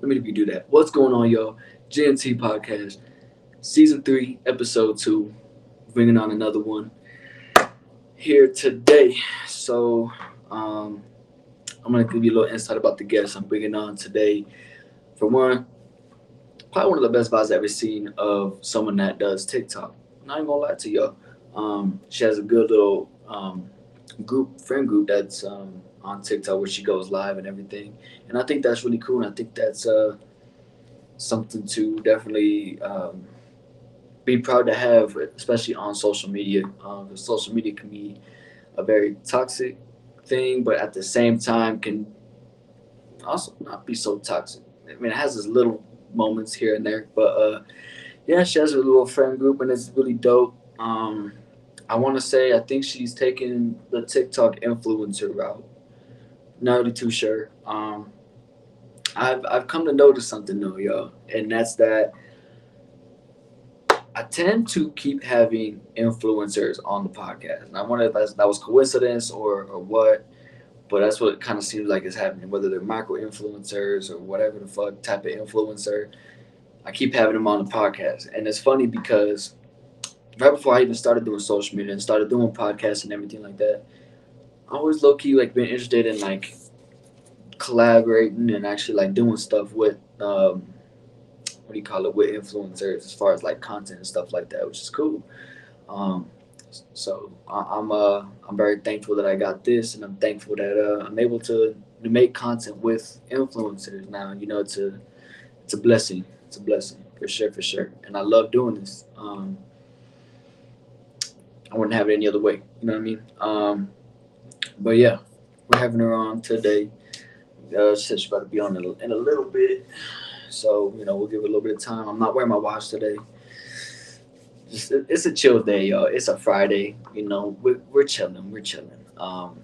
let me look you do that. What's going on, y'all? GNT Podcast, Season 3, Episode 2. Bringing on another one here today. So, um, I'm going to give you a little insight about the guest I'm bringing on today. For one, probably one of the best vibes I've ever seen of someone that does TikTok. I'm not even going to lie to y'all. Um, she has a good little um, group, friend group that's um, on TikTok where she goes live and everything. And I think that's really cool. And I think that's uh, something to definitely um, be proud to have, especially on social media. Um, social media can be a very toxic thing, but at the same time can also not be so toxic. I mean, it has its little moments here and there, but uh, yeah, she has a little friend group and it's really dope. Um, I want to say I think she's taking the TikTok influencer route. Not really too sure. Um, I've I've come to notice something though, yo, and that's that I tend to keep having influencers on the podcast. And I wonder if that's, that was coincidence or or what, but that's what it kind of seems like is happening. Whether they're micro influencers or whatever the fuck type of influencer, I keep having them on the podcast, and it's funny because right before I even started doing social media and started doing podcasts and everything like that, I always low key like been interested in like collaborating and actually like doing stuff with um what do you call it with influencers as far as like content and stuff like that, which is cool. Um, so I, am uh I'm very thankful that I got this, and I'm thankful that uh, I'm able to, to make content with influencers now. You know, it's a it's a blessing. It's a blessing for sure, for sure. And I love doing this. Um, I wouldn't have it any other way. You know what I mean? Um, but yeah, we're having her on today. Uh, she's about to be on in a, in a little bit. So, you know, we'll give it a little bit of time. I'm not wearing my watch today. It's a chill day, y'all. It's a Friday. You know, we're, we're chilling. We're chilling. Um,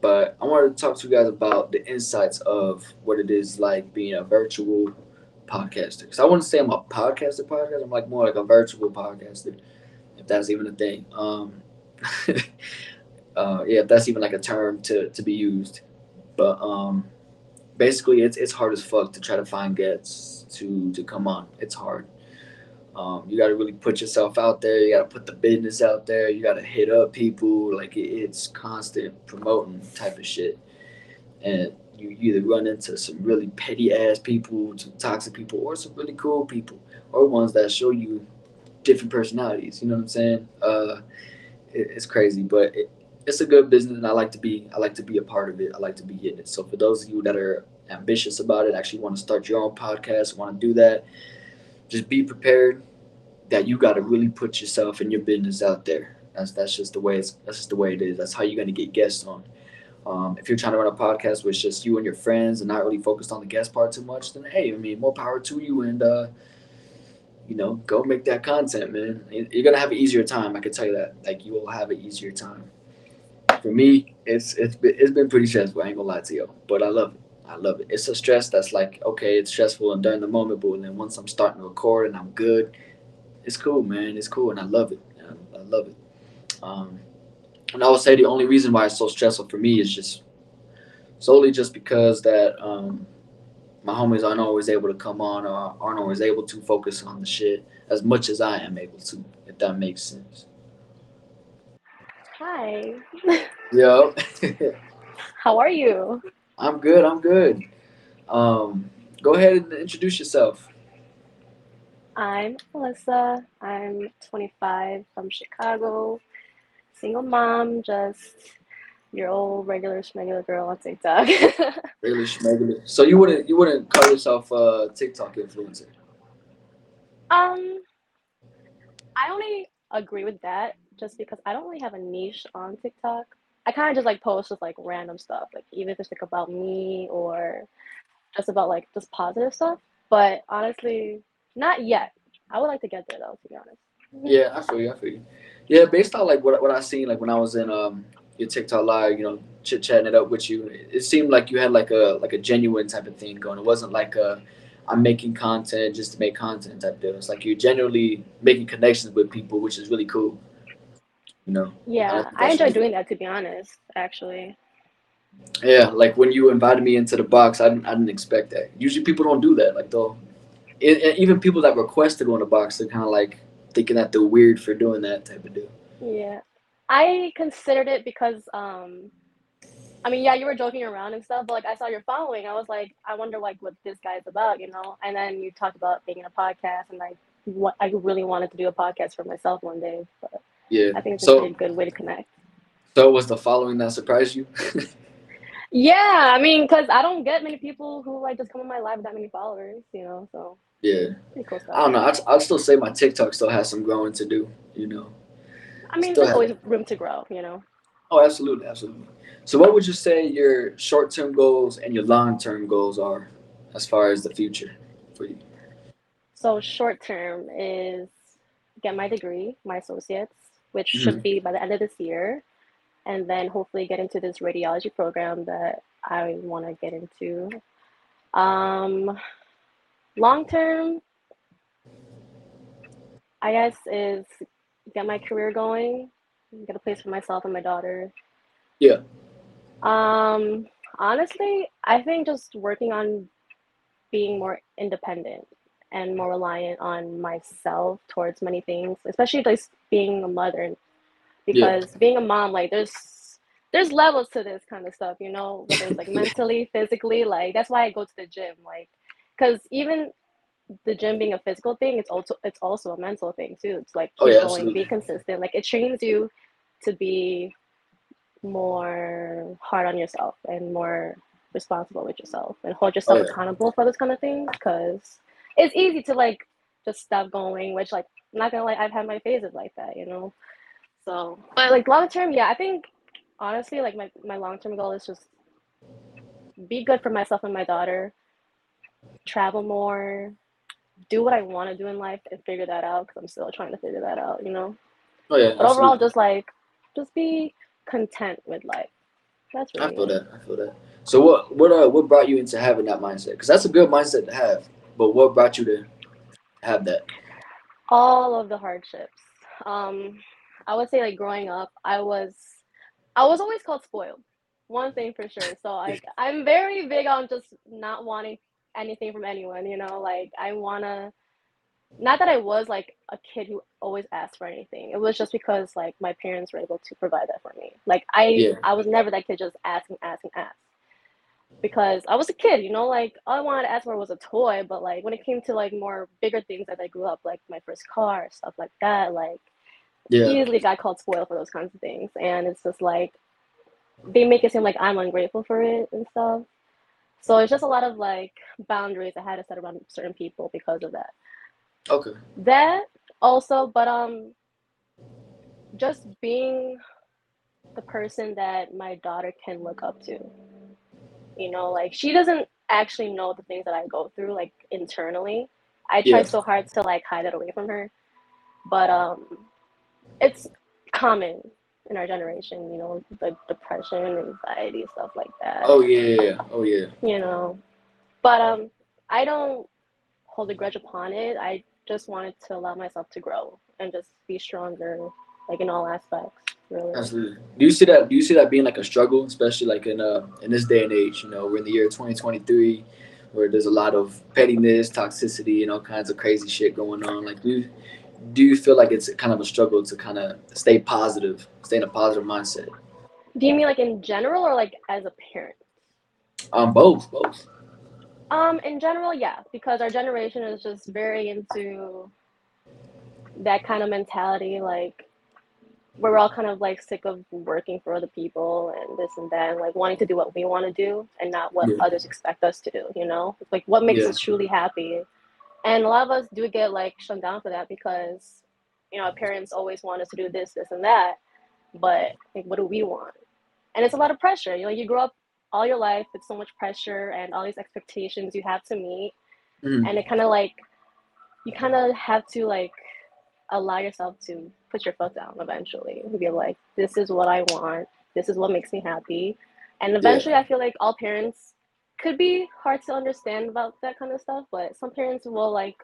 but I wanted to talk to you guys about the insights of what it is like being a virtual podcaster. Because I wouldn't say I'm a podcaster podcaster. I'm like more like a virtual podcaster if that's even a thing. Um, uh, yeah, if that's even like a term to, to be used. But um, basically, it's it's hard as fuck to try to find gets to to come on. It's hard. Um, you got to really put yourself out there. You got to put the business out there. You got to hit up people. Like it, it's constant promoting type of shit, and you either run into some really petty ass people, some toxic people, or some really cool people, or ones that show you different personalities. You know what I'm saying? Uh, it, it's crazy, but it, it's a good business, and I like to be I like to be a part of it. I like to be in it. So for those of you that are ambitious about it, actually want to start your own podcast, want to do that, just be prepared that you got to really put yourself and your business out there. That's that's just the way it's that's just the way it is. That's how you're gonna get guests on. Um, if you're trying to run a podcast with just you and your friends and not really focused on the guest part too much, then hey, I mean, more power to you. And uh, you know, go make that content, man. You're gonna have an easier time. I can tell you that. Like you will have an easier time. For me, it's it's been, it's been pretty stressful. I ain't gonna lie to you, but I love it. I love it. It's a stress that's like okay, it's stressful and during the moment, but then once I'm starting to record and I'm good, it's cool, man. It's cool, and I love it. I, love it. Um, and I would say the only reason why it's so stressful for me is just solely just because that um, my homies aren't always able to come on or aren't always able to focus on the shit as much as I am able to, if that makes sense. Hi. Yo. How are you? I'm good. I'm good. Um, go ahead and introduce yourself. I'm Alyssa. I'm 25 from Chicago. Single mom, just your old regular schmegular girl on TikTok. regular schmegular. So you wouldn't you wouldn't call yourself a TikTok influencer? Um, I only agree with that just because I don't really have a niche on TikTok. I kind of just like post just like random stuff, like even if it's like about me or just about like just positive stuff. But honestly, not yet. I would like to get there though, to be honest. Yeah, I feel you. I feel you. Yeah, based on like what what I seen like when I was in um your TikTok live, you know, chit chatting it up with you. It seemed like you had like a like a genuine type of thing going. It wasn't like a I'm making content just to make content type deal. It's like you're genuinely making connections with people, which is really cool. You know. Yeah, I, I enjoy doing that to be honest, actually. Yeah, like when you invited me into the box, I didn't, I didn't expect that. Usually people don't do that. Like though, even people that request to go in the box, they're kind of like thinking that they're weird for doing that type of deal. Yeah. I considered it because um I mean, yeah, you were joking around and stuff, but like I saw your following. I was like, I wonder like what this guy's about, you know? And then you talked about being in a podcast and like what I really wanted to do a podcast for myself one day. But Yeah. I think it's So a good way to connect. so was the following that surprised you? Yeah, I mean, because I don't get many people who like just come on my live with that many followers, you know, so yeah. cool I don't know. I'd, I'd still say my TikTok still has some growing to do. You know. I mean, Still there's always room to grow, you know. Oh, absolutely, absolutely. So, what would you say your short-term goals and your long-term goals are, as far as the future for you? So short term is get my degree, my associates, which Mhm. should be by the end of this year, and then hopefully get into this radiology program that I want to get into. Um, long term, I guess is get my career going, get a place for myself and my daughter. Yeah. Um, honestly, I think just working on being more independent and more reliant on myself towards many things, especially just being a mother. Because being a mom, like there's there's levels to this kind of stuff, you know, whether it's like mentally, physically, like that's why I go to the gym, like because even the gym being a physical thing, it's also it's also a mental thing too. It's like Oh, keep yeah, going, absolutely. be consistent. Like it trains you to be more hard on yourself and more responsible with yourself and hold yourself Oh, yeah. accountable for those kind of things because it's easy to like just stop going which like I'm not gonna lie I've had my phases like that you know so but like long term yeah I think honestly like my, my long term goal is just be good for myself and my daughter travel more do what I want to do in life and figure that out because I'm still trying to figure that out you know Oh yeah, but overall just like just be content with life that's I feel that. I feel that. So, what what uh what brought you into having that mindset? Because that's a good mindset to have. But what brought you to have that? all of the hardships. Um, I would say like growing up, I was I was always called spoiled. One thing for sure. So like I'm very big on just not wanting anything from anyone, you know, like I wanna not that I was like a kid who always asked for anything. It was just because like my parents were able to provide that for me. Like I Yeah. I was never that kid just ask and ask and ask. Because I was a kid, you know, like all I wanted to ask for was a toy, but like when it came to like more bigger things as I grew up, like my first car, stuff like that, like Yeah. easily got called spoiled for those kinds of things. And it's just like they make it seem like I'm ungrateful for it and stuff. So it's just a lot of like boundaries I had to set around certain people because of that. Okay. That also, but um just being the person that my daughter can look up to. You know, like she doesn't actually know the things that I go through like internally. I try Yeah. so hard to like hide it away from her. But um it's common in our generation, you know, the depression, anxiety, stuff like that. Oh yeah. yeah, yeah. Oh yeah. You know. But um I don't hold a grudge upon it. I just wanted to allow myself to grow and just be stronger, like in all aspects, really. Absolutely. Do you see that? Do you see that being like a struggle, especially like in uh in this day and age? You know, we're in the year 2023, where there's a lot of pettiness, toxicity, and all kinds of crazy shit going on. Like, do you, do you feel like it's kind of a struggle to kind of stay positive, stay in a positive mindset? Do you mean like in general or like as a parent? Um, both, both. Um, in general, yeah, because our generation is just very into that kind of mentality. Like, we're all kind of like sick of working for other people and this and that, and like wanting to do what we want to do and not what Yeah. others expect us to do. You know, like what makes Yeah. us truly happy. And a lot of us do get like shut down for that because, you know, our parents always want us to do this, this, and that. But like, what do we want? And it's a lot of pressure. You know, you grow up all your life with so much pressure and all these expectations you have to meet Mhm. and it kind of like you kind of have to like allow yourself to put your foot down eventually and be like this is what i want this is what makes me happy and eventually i feel like all parents could be hard to understand about that kind of stuff but some parents will like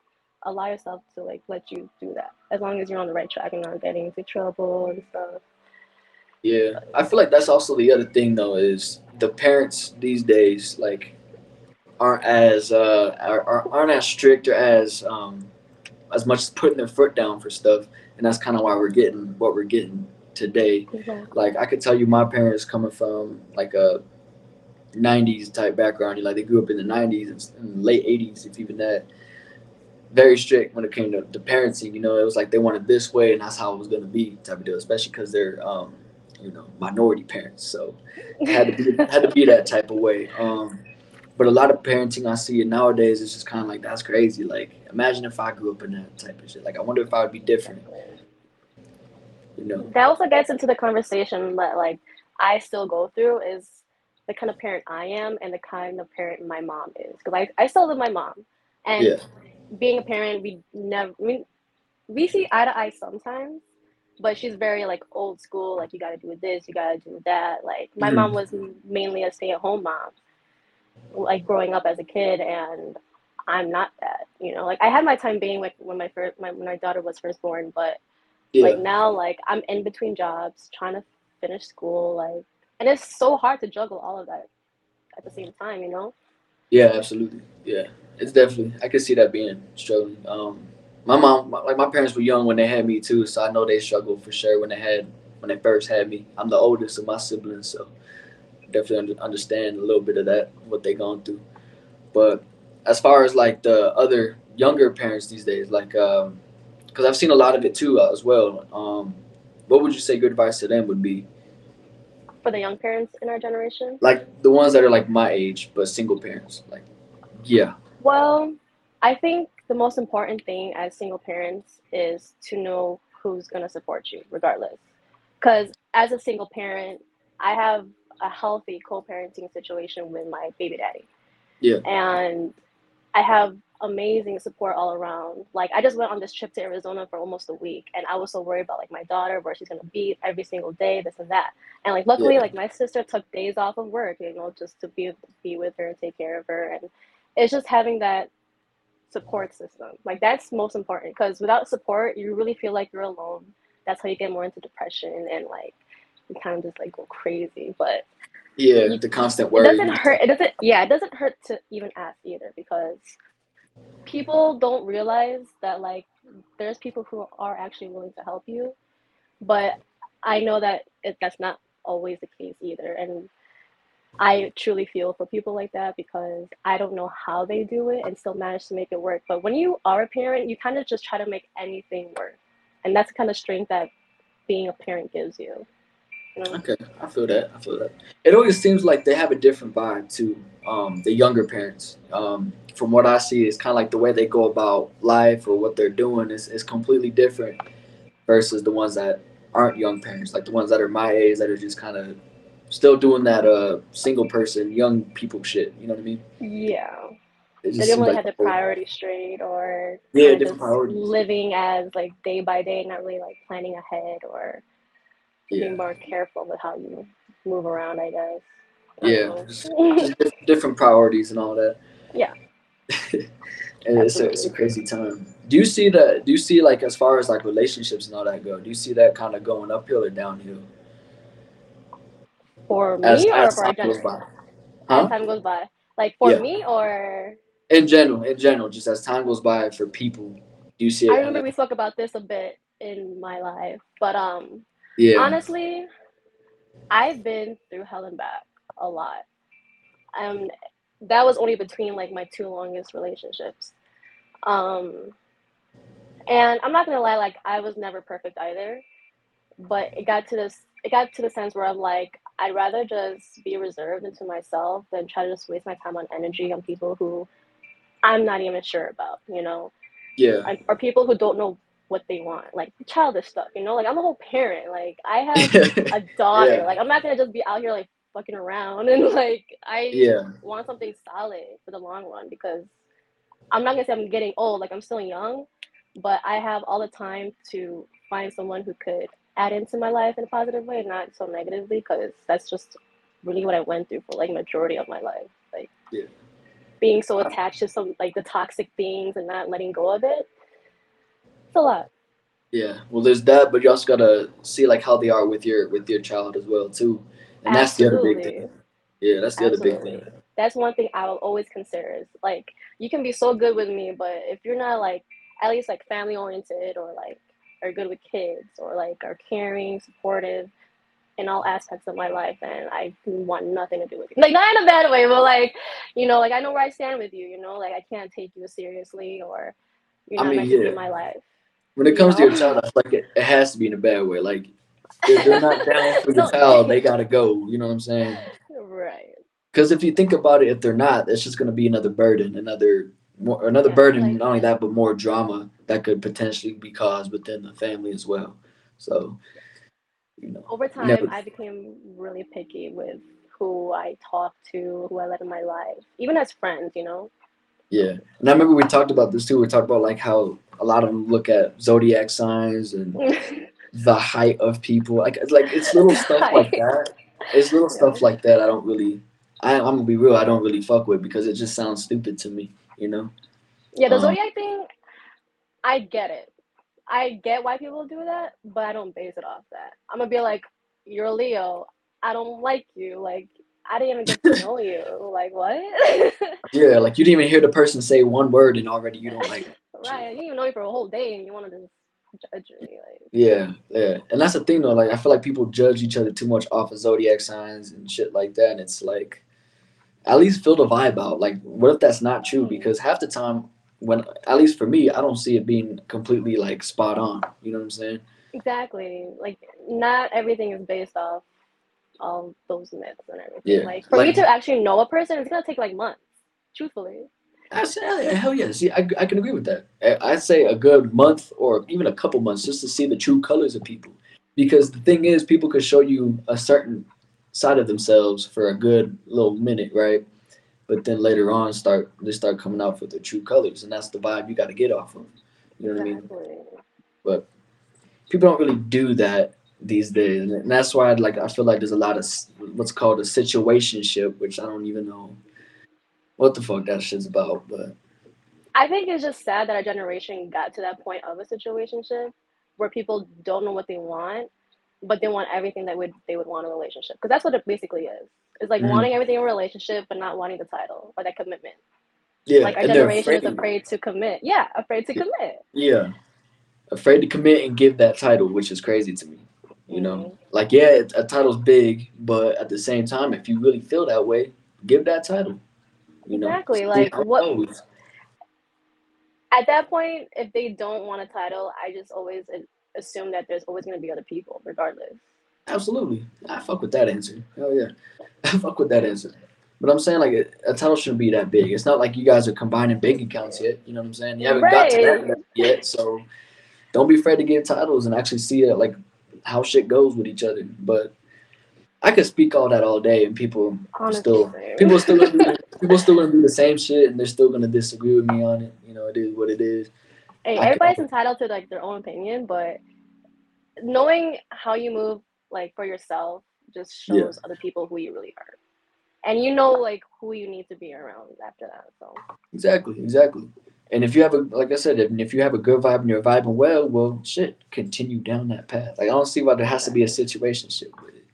allow yourself to like let you do that as long as you're on the right track and not getting into trouble and stuff Yeah, I feel like that's also the other thing though is the parents these days like aren't as uh are, aren't as strict or as um as much as putting their foot down for stuff, and that's kind of why we're getting what we're getting today. Exactly. Like I could tell you, my parents coming from like a '90s type background, you like they grew up in the '90s and, late '80s, if even that. Very strict when it came to, to parenting. You know, it was like they wanted this way, and that's how it was going to be type of deal. Especially because they're um, you know minority parents, so it had to be had to be that type of way. Um, but a lot of parenting I see nowadays is just kind of like that's crazy. Like imagine if I grew up in that type of shit. Like I wonder if I would be different. You know. That also gets into the conversation that like I still go through is the kind of parent I am and the kind of parent my mom is. Because I, I still live with my mom. And Yeah. being a parent, we never I mean we see eye to eye sometimes, but she's very like old school, like you gotta do this, you gotta do that. Like my Mhm. mom was mainly a stay at home mom, like growing up as a kid and I'm not that, you know. Like I had my time being like when my first my when my daughter was first born, but Yeah. like now like i'm in between jobs trying to finish school like and it's so hard to juggle all of that at the same time you know Yeah, absolutely. Yeah, it's definitely. I could see that being struggling. Um, my mom, my- like my parents were young when they had me too, so I know they struggled for sure when they had when they first had me. I'm the oldest of my siblings, so definitely under, understand a little bit of that what they gone through. But as far as like the other younger parents these days, like um, because I've seen a lot of it too uh, as well. Um, what would you say good advice to them would be? For the young parents in our generation? Like the ones that are like my age but single parents, like yeah, well i think the most important thing as single parents is to know who's going to support you regardless. Because as a single parent i have a healthy co-parenting situation with my baby daddy. Yeah. and i have amazing support all around. Like i just went on this trip to arizona for almost a week and i was so worried about like my daughter where she's to be every single day this and that. And like luckily Yeah. like my sister took days off of work you know just to be be with her and take care of her and it's just having that support system. Like that's most important because without support you really feel like you're alone. That's how you get more into depression and like you kind of just like go crazy. But yeah, the constant it doesn't hurt it doesn't yeah it doesn't hurt to even ask either because people don't realize that like there's people who are actually willing to help you but i know that it, that's not always the case either and i truly feel for people like that because i don't know how they do it and still manage to make it work but when you are a parent you kind of just try to make anything work and that's the kind of strength that being a parent gives you? Okay, I feel that. I feel that. It always seems like they have a different vibe to um, the younger parents. Um, from what I see, it's kind of like the way they go about life or what they're doing is, is completely different versus the ones that aren't young parents, like the ones that are my age that are just kind of still doing that uh single person young people shit. You know what I mean? yeah they don't really like have the priority straight or Yeah, different just priorities. living as like day by day, not really like planning ahead or Yeah, being more careful with how you move around, I guess. Yeah, just, just different priorities and all that. Yeah. and it's a, it's a crazy time. Do you see that? Do you see like as far as like relationships and all that go? Do you see that kind of going uphill or downhill for as me or as for time goes by? As Huh? time goes by. Like for Yeah. me or In general, in general, just as time goes by for people, do you see it? I remember we spoke about this a bit in my life. But um yeah, honestly, I've been through hell and back a lot. Um that was only between like my two longest relationships. Um and I'm not gonna lie, like I was never perfect either. But it got to this it got to the sense where I'm like, I'd rather just be reserved into myself than try to just waste my time on energy on people who I'm not even sure about, you know? yeah, Or people who don't know what they want, like childish stuff, you know? Like I'm a whole parent. Like I have a daughter. Yeah. Like I'm not gonna just be out here like fucking around and like I yeah, want something solid for the long run because I'm not gonna say I'm getting old, like I'm still young, but I have all the time to find someone who could add into my life in a positive way, not so negatively, because that's just really what I went through for like majority of my life. Like Yeah. being so uh, attached to some like the toxic things and not letting go of it. It's a lot. Yeah. Well, there's that, but you also gotta see like how they are with your with your child as well too, and that's the other big thing. Yeah, that's the other big thing. That's one thing I will always consider is like you can be so good with me, but if you're not like at least like family oriented or like are good with kids or like are caring, supportive in all aspects of my life, then I want nothing to do with you. Like not in a bad way, but like, you know, like I know where I stand with you, you know, like I can't take you seriously or you're I mean, meant to be in my life. When it comes to your child. I feel like it, it has to be in a bad way. Like if they're not down for the child, they gotta go. You know what I'm saying? right. Because if you think about it, if they're not, it's just gonna be another burden, another more, another Yeah. burden. Like Not only that, but more drama that could potentially be caused within the family as well. So, you know, over time never. I became really picky with who I talk to, who I let in my life, even as friends, you know. Yeah, and I remember we talked about this too. We talked about like how a lot of them look at zodiac signs and the height of people. Like, it's like it's little stuff like that. It's little stuff like that. I don't really. I, I'm gonna be real. I don't really fuck with because it just sounds stupid to me. You know. Yeah, the Um, zodiac thing, I get it. I get why people do that, but I don't base it off that. I'm gonna be like, you're a Leo. I don't like you. Like, I didn't even get to know you. Like, what? yeah, like you didn't even hear the person say one word and already you don't like. right. I didn't even know you for a whole day, and you want to judge me. Like, Yeah, yeah, and that's the thing though. Like I feel like people judge each other too much off of zodiac signs and shit like that, and it's like, at least feel the vibe out. Like, what if that's not true? Mm-hmm. Because half the time, when at least for me, I don't see it being completely like spot on. You know what I'm saying? exactly. Like, not everything is based off all those myths and everything. Yeah, Like, for me to actually know a person, it's gonna take like months. Truthfully. I say, hell yeah. See, I, I can agree with that. I- I'd say a good month or even a couple months just to see the true colors of people. Because the thing is, people could show you a certain side of themselves for a good little minute, right? But then later on, start they start coming out with their true colors, and that's the vibe you got to get off of. You know what I mean? But people don't really do that these days, and that's why I'd like I feel like there's a lot of what's called a situationship, which I don't even know what the fuck that shit's about, but. I think it's just sad that our generation got to that point of a situationship where people don't know what they want, but they want everything that would they would want in a relationship. Because that's what it basically is. It's like Mhm. wanting everything in a relationship, but not wanting the title or that commitment. Yeah, Like our generation is afraid. afraid to commit. Yeah, afraid to commit. Yeah, afraid to commit and give that title, which is crazy to me. You know, Mhm. like yeah, a title's big, but at the same time, if you really feel that way, give that title. You know, Exactly. Like what goes. at that point, if they don't want a title, I just always assume that there's always going to be other people, regardless. Absolutely, I fuck with that answer. Hell yeah, I fuck with that answer. But I'm saying like a, a title shouldn't be that big. It's not like you guys are combining bank accounts yet. You know what I'm saying? You haven't got to that yet, so don't be afraid to give titles and actually see it like how shit goes with each other. But I could speak all that all day, and people Honestly, still same. people still gonna do people still gonna do the same shit, and they're still gonna disagree with me on it. You know, it is what it is. hey, I everybody's can- entitled to like their own opinion, but knowing how you move like for yourself just shows Yeah. other people who you really are. And you know like who you need to be around after that. So Exactly, exactly. And if you have a like I said, if, if you have a good vibe and you're vibing well, well, shit, continue down that path. Like I don't see why there has to be a situation shit with it.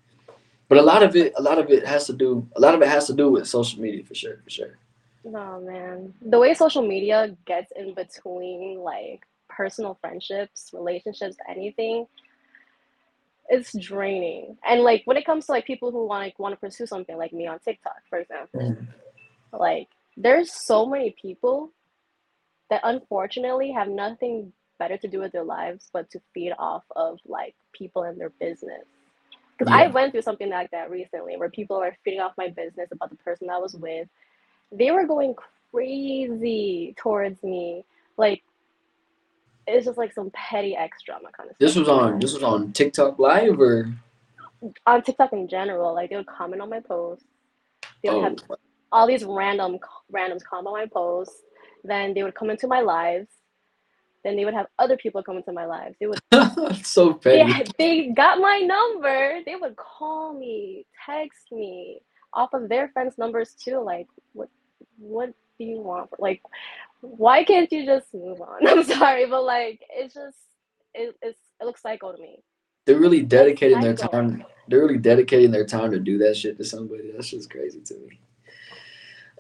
But a lot of it, a lot of it has to do, a lot of it has to do with social media for sure, for sure. oh man. The way social media gets in between like personal friendships, relationships, anything, it's draining. And like when it comes to like people who want like want to pursue something like me on TikTok, for example. Mhm. like there's so many people that unfortunately have nothing better to do with their lives but to feed off of like people and their business. Because i went through something like that recently where people are feeding off my business about the person i was with. They were going crazy towards me. Like it's just like some petty X drama kind of This stuff. was on, this was on TikTok Live or? On tiktok in general like they would comment on my posts. They would oh, have all these random randoms comment on my posts. Then they would come into my lives. Then they would have other people come into my lives. They would so they, petty. they got my number. They would call me, text me off of their friends' numbers too. Like what what do you want? Like why can't you just move on? I'm sorry, but like it's just it, it's, it looks psycho to me. They're really dedicating their time. They're really dedicating their time to do that shit to somebody. That's just crazy to me.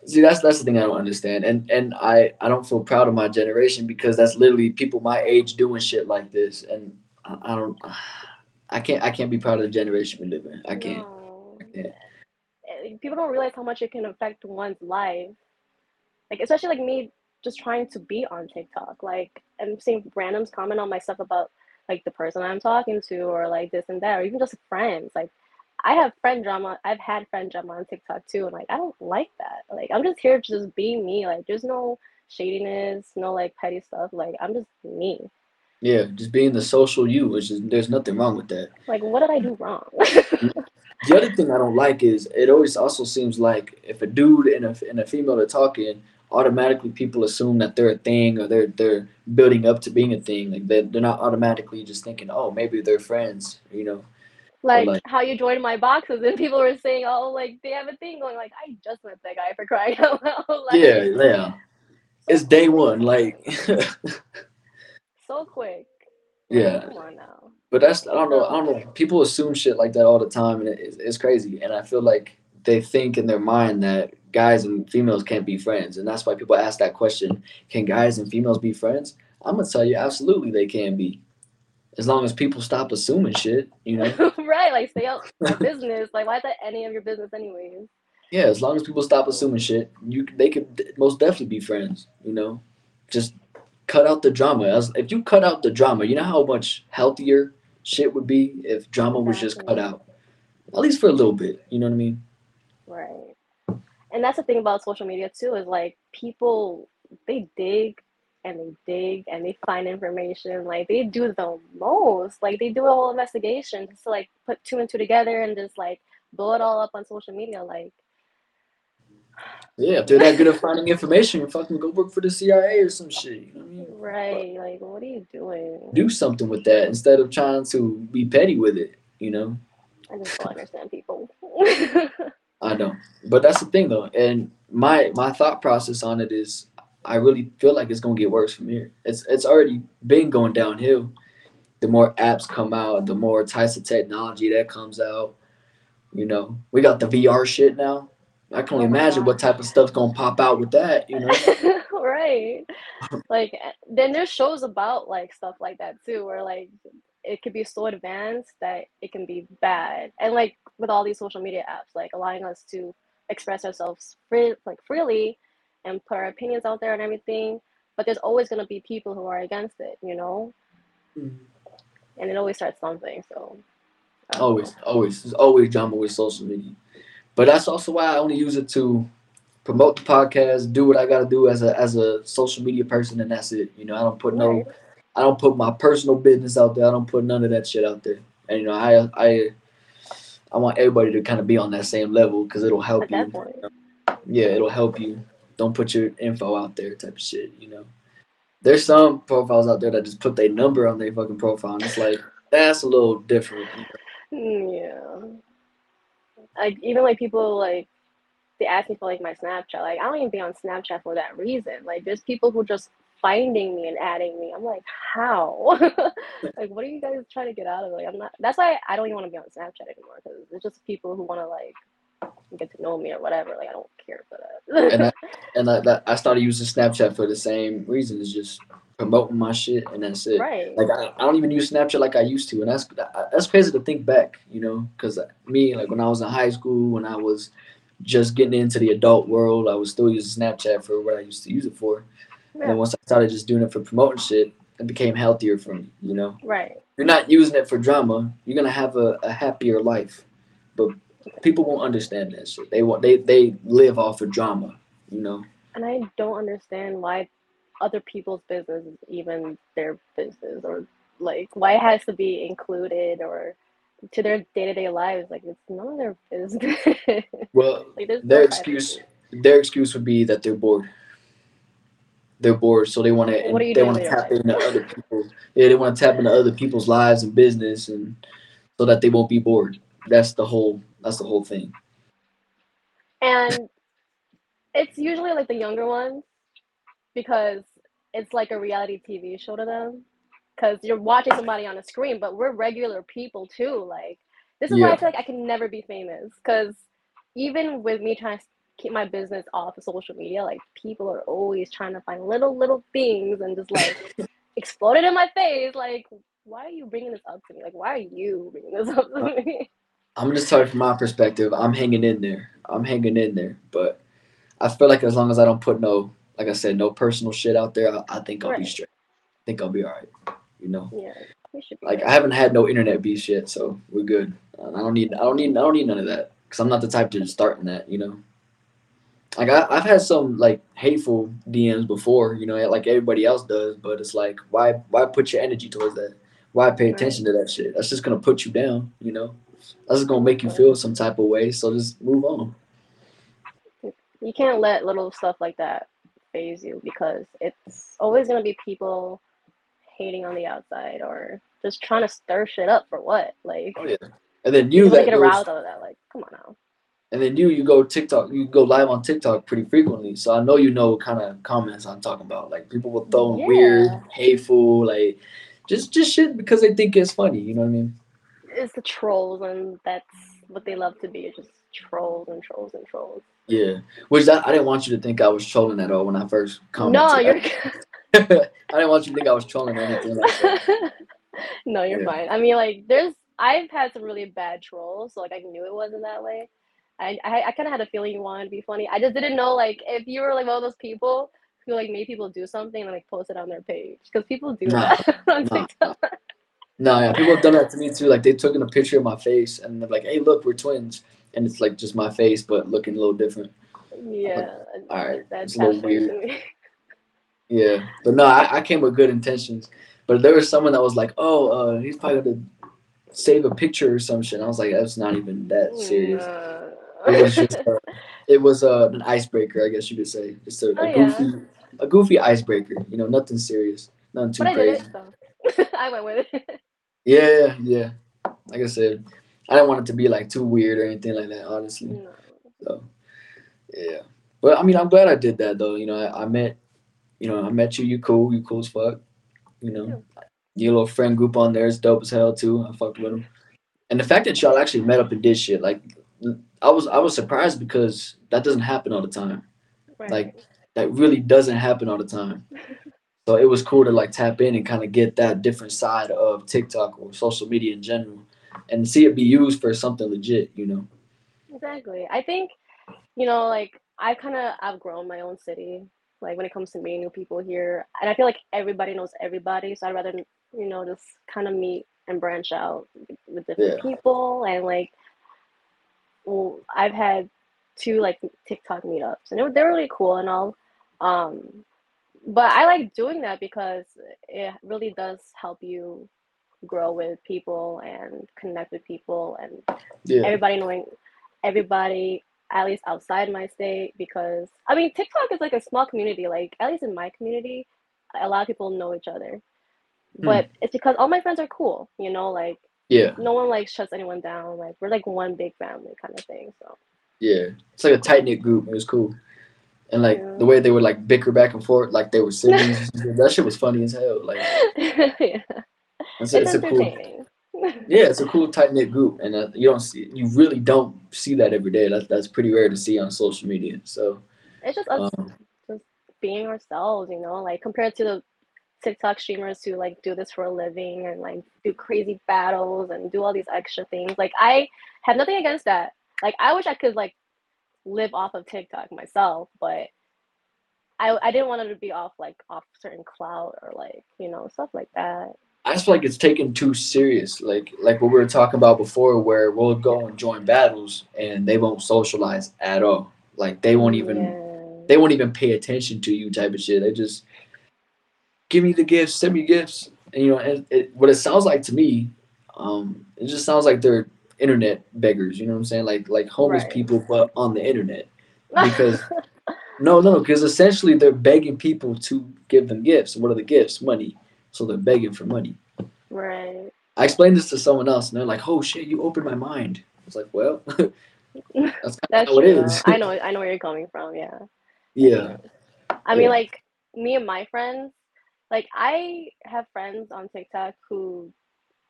See, that's that's the thing I don't understand, and and I I don't feel proud of my generation because that's literally people my age doing shit like this, and I, I don't. I can't I can't be proud of the generation we live in. I can't. No. I can't. Eh, People don't realize how much it can affect one's life. Like especially like me just trying to be on TikTok. Like I'm seeing randoms comment on my stuff about like the person I'm talking to or like this and that or even just friends. Like I have friend drama. I've had friend drama on TikTok too, and like I don't like that. Like I'm just here to just be me. Like there's no shadiness, no like petty stuff. Like I'm just me. Yeah, just being the social you, which is there's nothing wrong with that. Like what did I do wrong? Mm. The other thing I don't like is it always also seems like if a dude and a, and a female are talking, automatically people assume that they're a thing or they're they're building up to being a thing. Like they're, they're not automatically just thinking, oh, maybe they're friends, you know? Like, like- how you joined my boxes and people were saying, oh, like they have a thing going. Like I just met that guy for crying out loud. Like, Yeah, yeah. It's day one, like so quick. yeah. Come on now. But that's I don't know I don't know. People assume shit like that all the time, and it, it's, it's crazy. And I feel like they think in their mind that guys and females can't be friends, and that's why people ask that question: Can guys and females be friends? I'm gonna tell you, absolutely they can be, as long as people stop assuming shit. You know, right, like stay out business. Like why is that any of your business anyways? yeah. As long as people stop assuming shit, you they could most definitely be friends. You know, just cut out the drama. As if you cut out the drama, you know how much healthier shit would be if drama was just cut out, at least for a little bit. You know what I mean? Right. And that's the thing about social media too, is like people they dig and they dig and they find information. Like they do the most. Like they do a whole investigation just to like put two and two together and just like blow it all up on social media. Like Yeah, if they're that good at finding information, fucking go work for the CIA or some shit. You know what I mean? right, like what are you doing? Do something with that instead of trying to be petty with it. You know? I just don't understand people. I know, but that's the thing though, and my my thought process on it is, I really feel like it's gonna get worse from here. It's it's already been going downhill. The more apps come out, the more types of technology that comes out. You know, we got the VR shit now. I can only Oh imagine God. what type of stuff's gonna pop out with that. You know? right. Like eh, then there's shows about like stuff like that too, where like it could be so advanced that it can be bad. And like with all these social media apps, like allowing us to express ourselves free like freely and put our opinions out there and everything. But there's always gonna be people who are against it, you know? Mm-hmm. And it always starts something, so Always, know. always. There's always drama with social media. But that's also why I only use it to promote the podcast, do what I gotta do as a as a social media person and that's it. You know, I don't put no I don't put my personal business out there. I don't put none of that shit out there. And you know, I I I want everybody to kind of be on that same level because it'll help you. point. Yeah, it'll help you. Don't put your info out there, type of shit. You know, there's some profiles out there that just put their number on their fucking profile, and it's like that's a little different. Mm, Yeah. Like even like people like they ask me for like my Snapchat. Like I don't even be on Snapchat for that reason. Like there's people who just finding me and adding me. I'm like, how? like what are you guys trying to get out of it? Like I'm not. That's why I don't even want to be on Snapchat anymore because it's just people who want to like get to know me or whatever. Like I don't care for that. and I, and I, that, I started using Snapchat for the same reason. It's just promoting my shit, and that's it. right. Like I, I don't even use Snapchat like I used to, and that's that's crazy to think back, you know, because me like when I was in high school, when I was just getting into the adult world, I was still using Snapchat for what I used to use it for. And then once I started just doing it for promoting shit, it became healthier for me, you know. right. You're not using it for drama. You're gonna have a, a happier life, but people won't understand this. They want they they live off of drama, you know. And I don't understand why other people's business is even their business or like why it has to be included or to their day to day lives. Like it's none of their business. Well, like no their privacy. excuse their excuse would be that they're bored. They're bored, so they want to What are you they want to tap life? into other people. Yeah, they want to tap into other people's lives and business, and so that they won't be bored. That's the whole. That's the whole thing. And it's usually like the younger ones because it's like a reality TV show to them. because you're watching somebody on a screen, but we're regular people too. Like this is why I feel like I can never be famous because even with me trying to keep my business off of social media, like people are always trying to find little little things and just like explode it in my face. Like, why are you bringing this up to me? Like, why are you bringing this up to uh, me? I'm just telling you from my perspective. I'm hanging in there. I'm hanging in there, but I feel like as long as I don't put no, like I said, no personal shit out there, I, I think I'll be straight. I think I'll be all right. You know, yeah, like. I haven't had no internet beefs yet, so we're good. I don't need, I don't need, I don't need none of that because I'm not the type to start in that. You know, like I, I've had some like hateful DMs before. You know, like everybody else does, but it's like why, why put your energy towards that? Why pay Right. attention to that shit? That's just gonna put you down. You know, that's gonna make you feel some type of way. So just move on. you can't let little stuff like that faze you because it's always to be people hating on the outside or just trying to stir shit up for what like Oh yeah. And then you that get goes, aroused out of that like come on now and then you you go TikTok, you go live on TikTok pretty frequently. So I know you know what kind of comments I'm talking about. Like people will throw in weird, hateful, like just just shit because they think it's funny. You know what I mean? It's the trolls and that's what they love to be. Just trolls and trolls and trolls Yeah. Which that, I didn't want you to think I was trolling at all when I first commented. no you're I didn't want you to think I was trolling or anything like no you're Yeah. fine i mean like there's i've had some really bad trolls so like i knew it wasn't that way i i, I kind of had a feeling you wanted to be funny i just didn't know like if you were like one of those people who like made people do something and like post it on their page because people do Nah, that on nah. tiktok No, yeah, people have done that to me too. Like they took in a picture of my face and they're like, "Hey, look, we're twins," and it's like just my face but looking a little different. yeah Alright, that's a little weird. Yeah, but no, I, I came with good intentions. But there was someone that was like, "Oh, uh, he's probably gonna save a picture or some shit." I was like, "That's not even that serious." Nah. It was just, uh, it was uh, an icebreaker, I guess you could say, just a, Oh, a yeah. goofy, a goofy icebreaker. You know, nothing serious, nothing too but I crazy. so i went with it Yeah, yeah. Like I said, I didn't want it to be like too weird or anything like that. Honestly, No. so yeah. But I mean, I'm glad I did that though. You know, I, I met, you know, I met you. You cool. You cool as fuck. You know, your little friend group on there is dope as hell too. I fucked with them. And the fact that y'all actually met up and did shit, like, I was I was surprised because that doesn't happen all the time. Right. Like, That really doesn't happen all the time. So it was cool to like tap in and kind of get that different side of TikTok or social media in general, and see it be used for something legit. You know. Exactly. I think, you know, like I've kind of outgrown my own city, like when it comes to meeting new people here. And I feel like everybody knows everybody. So I'd rather, you know, just kind of meet and branch out with different Yeah. people. And like, well, I've had two like TikTok meetups and they're really cool and all. Um, but I like doing that because it really does help you grow with people and connect with people and Yeah. everybody knowing everybody at least outside my state because I mean TikTok is like a small community like at least in my community a lot of people know each other hmm. but it's because all my friends are cool you know like Yeah. no one like shuts anyone down like we're like one big family kind of thing so Yeah. It's like a tight knit group. It was cool. And like Yeah. the way they would like bicker back and forth, like they were siblings. that shit was funny as hell. Like yeah it's, a- it's it's a cool. Yeah, it's a cool tight knit group, and uh, you don't see, you really don't see that every day. That, that's pretty rare to see on social media. So, it's just us um, just being ourselves, you know, like compared to the TikTok streamers who like do this for a living and like do crazy battles and do all these extra things. Like I have nothing against that. Like I wish I could like live off of TikTok myself, but I I didn't want it to be off like off certain cloud or like, you know, stuff like that. I just feel like it's taken too serious. Like like what we were talking about before, where we'll go and join battles, and they won't socialize at all. Like they won't even Yeah. they won't even pay attention to you type of shit. They just give me the gifts, send me gifts, and you know, and it, what it sounds like to me, um, it just sounds like they're internet beggars. You know what I'm saying? Like like homeless Right. people, but on the internet. Because no, no, because essentially they're begging people to give them gifts. What are the gifts? Money. So they're begging for money. right. I explained this to someone else, and they're like, "Oh shit, you opened my mind." I was like, "Well, that's kind of That's how it though. I know I know where you're coming from, yeah. yeah, I mean, Yeah. like me and my friends, like I have friends on TikTok who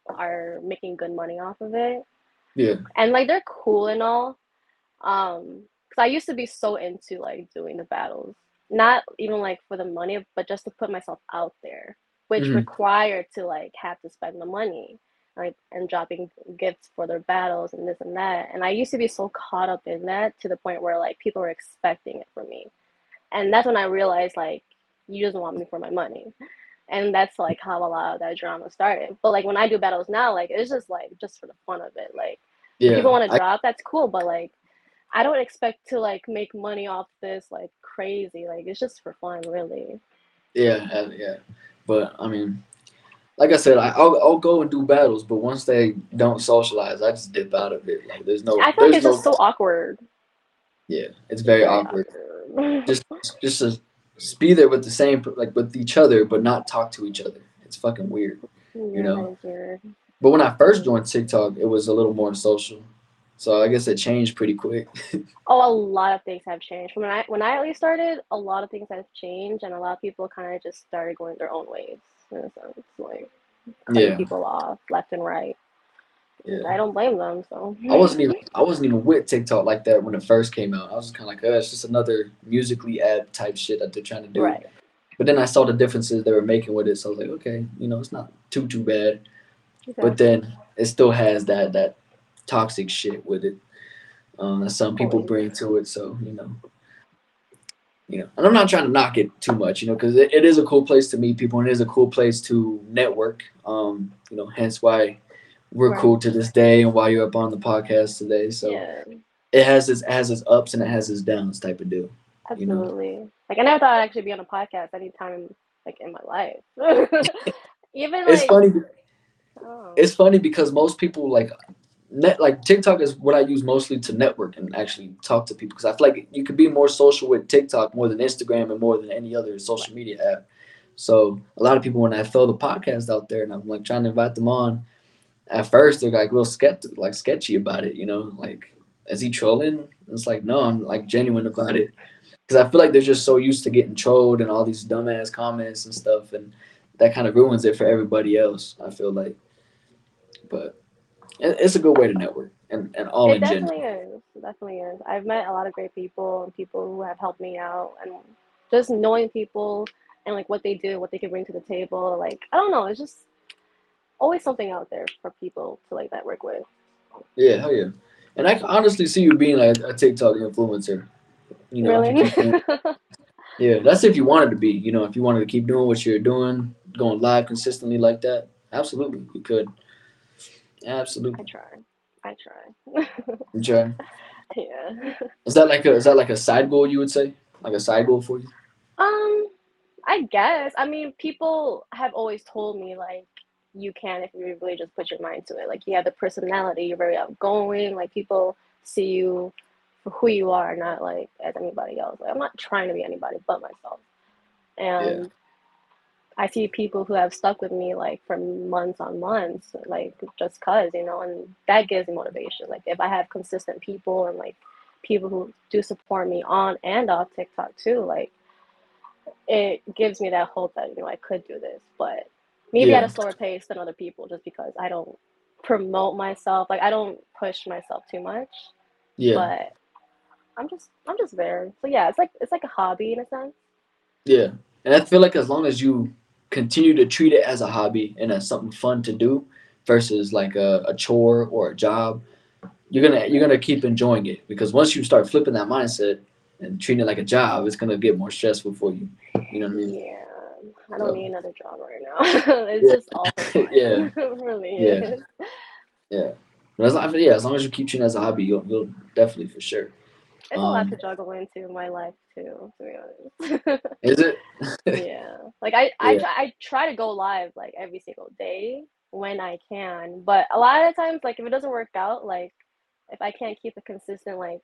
are making good money off of it. Yeah. And like they're cool and all. Um, because I used to be so into like doing the battles. Not even like for the money, but just to put myself out there, which Mhm. required to like have to spend the money. Like and dropping gifts for their battles and this and that. And I used to be so caught up in that to the point where like people were expecting it from me. And that's when I realized like you just want me for my money. And that's like how a lot of that drama started. But like when I do battles now, like it's just like just for the fun of it. Like Yeah. people want to I- drop, that's cool. But like I don't expect to like make money off this like crazy. Like it's just for fun, really. Yeah, yeah. But I mean, like I said, I, I'll I'll go and do battles, but once they don't socialize, I just dip out of it. Like there's no, I feel like it's no, just so awkward. yeah, it's very awkward. Just just to just be there with the same like with each other, but not talk to each other. It's fucking weird. you know. Weird. But when I first joined TikTok, it was a little more social. So I guess it changed pretty quick. Oh, a lot of things have changed. When I when I at least started, a lot of things have changed, and a lot of people kind of just started going their own ways. In a sense, like cutting Yeah. people off left and right. Yeah. I don't blame them. So I wasn't even I wasn't even with TikTok like that when it first came out. I was just kind of like, oh, it's just another Musical.ly ad type shit that they're trying to do. right. But then I saw the differences they were making with it, so I was like, okay, you know, it's not too too bad. But then it still has that that toxic shit with it um, that some people bring to it. So you know, you know, and I'm not trying to knock it too much, you know, because it, it is a cool place to meet people and it is a cool place to network. Um, you know, hence why we're Right. cool to this day and why you're up on the podcast today. So yeah. it has its it has its ups and it has its downs type of deal. you know. Absolutely. Like I never thought I'd actually be on a podcast anytime like in my life. Even like It's funny. oh, It's funny because most people like net like TikTok is what I use mostly to network and actually talk to people because I feel like you could be more social with TikTok more than Instagram and more than any other social media app. So a lot of people when I throw the podcast out there and I'm like trying to invite them on, at first they're like real skeptic, like sketchy about it. You know, like is he trolling? It's like no, I'm like genuine about it because I feel like they're just so used to getting trolled and all these dumbass comments and stuff, and that kind of ruins it for everybody else. I feel like, but it's a good way to network and, and all it in definitely general. is. It definitely is. I've met a lot of great people and people who have helped me out and just knowing people and like what they do, what they can bring to the table. Like I don't know, it's just always something out there for people to like network with. Yeah, hell yeah. And I can honestly see you being like a TikTok influencer. You know, you really? yeah, that's if you wanted to be. You know, if you wanted to keep doing what you're doing, going live consistently like that, absolutely, you could. Absolutely. I try. I try. You try. yeah. Is that like a is that like a side goal you would say? Like a side goal for you? Um, I guess. I mean, people have always told me like you can if you really just put your mind to it. Like you have the personality, you're very outgoing. Like people see you for who you are, not like as anybody else. Like I'm not trying to be anybody but myself. And I see people who have stuck with me like for months on months, like just cause, you know, and that gives me motivation. Like if I have consistent people and like people who do support me on and off TikTok too, like it gives me that hope that, you know, I could do this. But maybe at a slower pace than other people just because I don't promote myself. Like I don't push myself too much. Yeah. But I'm just I'm just there. So yeah, it's like it's like a hobby in a sense. Yeah. And I feel like as long as you continue to treat it as a hobby and as something fun to do versus like a, a chore or a job, you're gonna you're gonna keep enjoying it because once you start flipping that mindset and treating it like a job, it's gonna get more stressful for you. You know what I mean? Yeah, I don't need another job right now. it's Yeah. just all. Yeah. Really Yeah. is. Yeah. But as long, yeah, as long as you keep treating it as a hobby, you'll, you'll definitely for sure. It's a lot Um, to juggle into my life too, to be honest. Is it? yeah, like I, I, Yeah. I try to go live like every single day when I can, but a lot of times, like if it doesn't work out, like if I can't keep a consistent like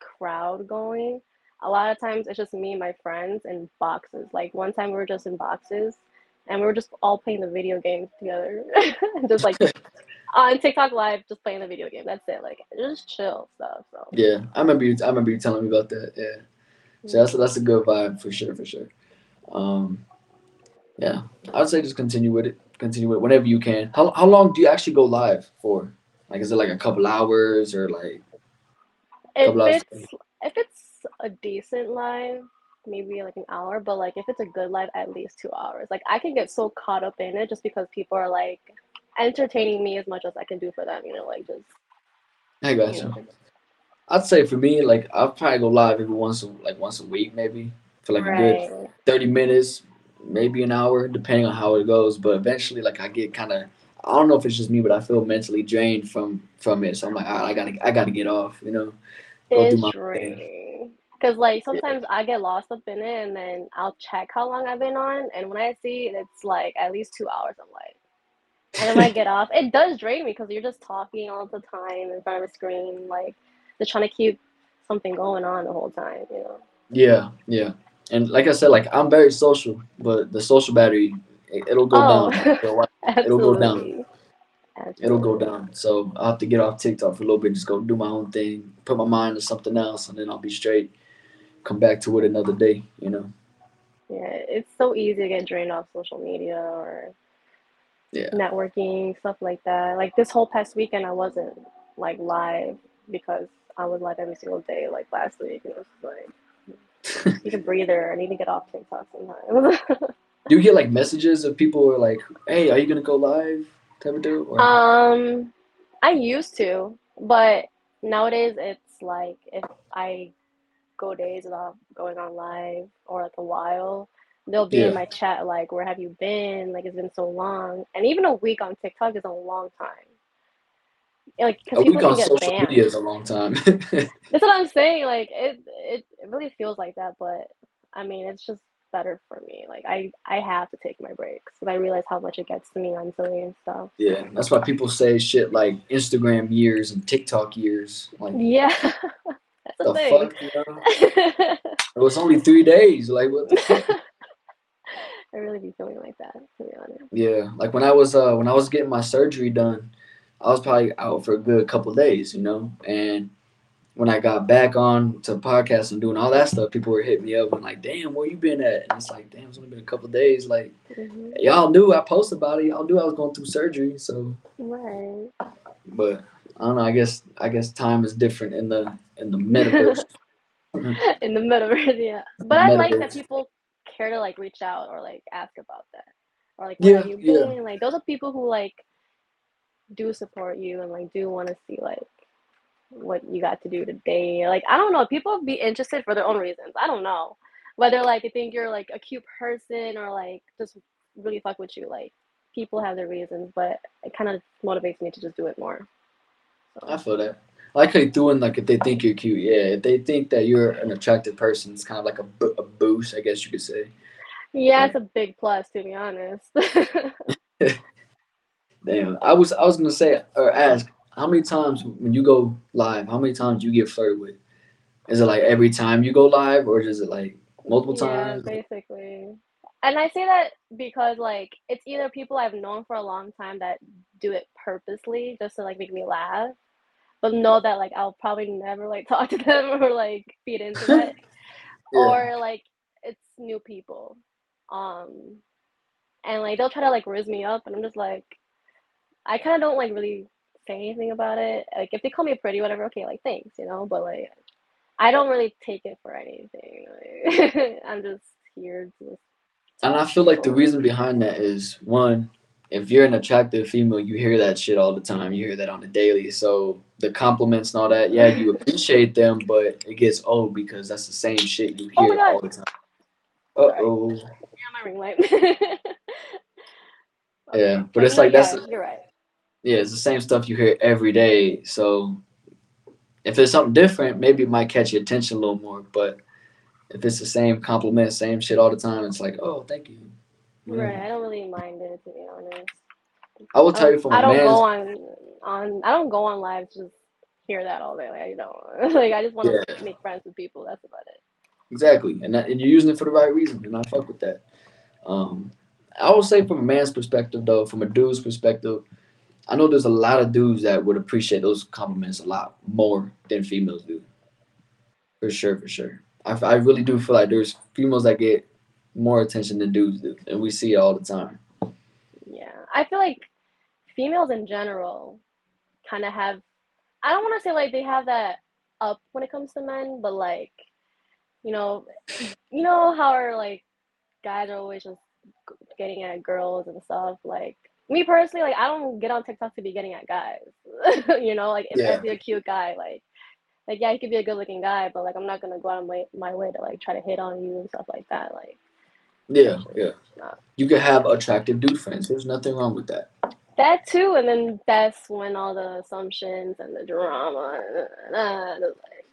crowd going, a lot of times it's just me and my friends in boxes. Like one time we were just in boxes and we were just all playing the video games together, just like on TikTok live, just playing the video game. That's it. Like just chill stuff. So Yeah, I remember you. I remember you telling me about that. Yeah, so that's that's a good vibe for sure, for sure. Um, Yeah, I'd say just continue with it. Continue with it whenever you can. How how long do you actually go live for? Like, is it like a couple hours or like? If Couple hours. it's if it's a decent live, maybe like an hour, but like if it's a good live, at least two hours. Like I can get so caught up in it just because people are like entertaining me as much as I can do for them. You know, like just I got you know. I'd say for me, like I'll probably go live every once a, like once a week, maybe for like a good thirty minutes, maybe an hour, depending on how it goes. But eventually, like I get kind of, I don't know if it's just me, but I feel mentally drained from from it. So I'm like, "All right, I gotta I gotta get off, you know, It's draining. Cause like Yeah. sometimes I get lost up in it and then I'll check how long I've been on and when I see it's like at least two hours, I'm like and then when I get off, it does drain me because you're just talking all the time in front of a screen, like just trying to keep something going on the whole time, you know. yeah, yeah. And like I said, like I'm very social, but the social battery it, it'll go Oh, down. It'll go down. It'll go down. So I'll have to get off TikTok for a little bit, just go do my own thing, put my mind to something else, and then I'll be straight. Come back to it another day, you know. Yeah, it's so easy to get drained off social media or Yeah. networking, stuff like that. Like this whole past weekend, I wasn't like live because I was live every single day, like last week. And it was like, need a breather. I need to get off TikTok sometimes. Do you get like messages of people who are like, "Hey, are you gonna go live?" Type of deal? Or, um, I used to, but nowadays it's like if I go days without going on live or like a while, they'll be Yeah. in my chat like, "Where have you been? Like it's been so long." And even a week on TikTok is a long time. Like, a week on get social banned. media is a long time. That's what I'm saying. Like it, it, it really feels like that, but I mean, it's just better for me. Like I, I have to take my breaks because I realize how much it gets to me mentally and stuff. yeah, that's why people say shit like Instagram years and TikTok years. Like Yeah, that's the thing. fuck, you know? It was only three days. Like what the fuck? I really be feeling like that, to be honest. Yeah, like when I was uh when I was getting my surgery done, I was probably out for a good couple days, you know. And when I got back on to podcast and doing all that stuff, people were hitting me up and like, "Damn, where you been at?" And it's like, "Damn, it's only been a couple days." Like hmm y'all knew I posted about it. Y'all knew I was going through surgery. So, Right. but I don't know. I guess I guess time is different in the in the metaverse. In the metaverse, yeah. But I like that people care to like reach out or like ask about that. Or like, where Yeah, you yeah. been? Like those are people who like do support you and like do want to see like what you got to do today. Like I don't know, people be interested for their own reasons. I don't know. Whether like they think you're like a cute person or like just really fuck with you. Like people have their reasons, but it kind of motivates me to just do it more. I feel that. I like how you threw in like if they think you're cute. Yeah, if they think that you're an attractive person, it's kind of like a, bo- a boost, I guess you could say. yeah, it's a big plus to be honest. damn, I was I was gonna say or ask how many times when you go live, how many times you get flirted with? Is it like every time you go live, or is it like multiple Yeah, times? basically. And I say that because like it's either people I've known for a long time that do it purposely just to like make me laugh, but know that like I'll probably never like talk to them or like feed into it, Yeah, or like it's new people, um, and like they'll try to like riz me up, and I'm just like, I kind of don't like really say anything about it. Like if they call me pretty, whatever, okay, like thanks, you know, but like I don't really take it for anything. Like, I'm just here to and I feel like the reason behind that is one, if you're an attractive female, you hear that shit all the time. You hear that on the daily. So the compliments and all that, yeah, you appreciate them, but it gets old because that's the same shit you Oh hear god, all the time. Uh oh. Yeah, my ring light. Yeah, but it's like that's you're right. Yeah, it's the same stuff you hear every day. So if it's something different, maybe it might catch your attention a little more. But if it's the same compliment, same shit all the time, it's like, oh, thank you. Right, I don't really mind it to be honest. I will tell don't you from I a don't go on on I don't go on live to just hear that all day. Like I don't like I just want yeah, to make friends with people. That's about it. exactly, and that, and you're using it for the right reason, and I fuck with that. Um, I will say from a man's perspective, though, from a dude's perspective, I know there's a lot of dudes that would appreciate those compliments a lot more than females do. For sure, for sure. I, I really do feel like there's females that get more attention than dudes do, and we see it all the time. Yeah, I feel like females in general kind of have. I don't want to say like they have that up when it comes to men, but like, you know, you know how like guys are always just getting at girls and stuff. Like me personally, like I don't get on TikTok to be getting at guys. you know, like if Yeah. I see a cute guy, like like yeah, he could be a good looking guy, but like I'm not gonna go out of my, my way to like try to hit on you and stuff like that. Like Yeah, yeah. You can have attractive dude friends. There's nothing wrong with that. that too, and then that's when all the assumptions and the drama. And, uh, it's like,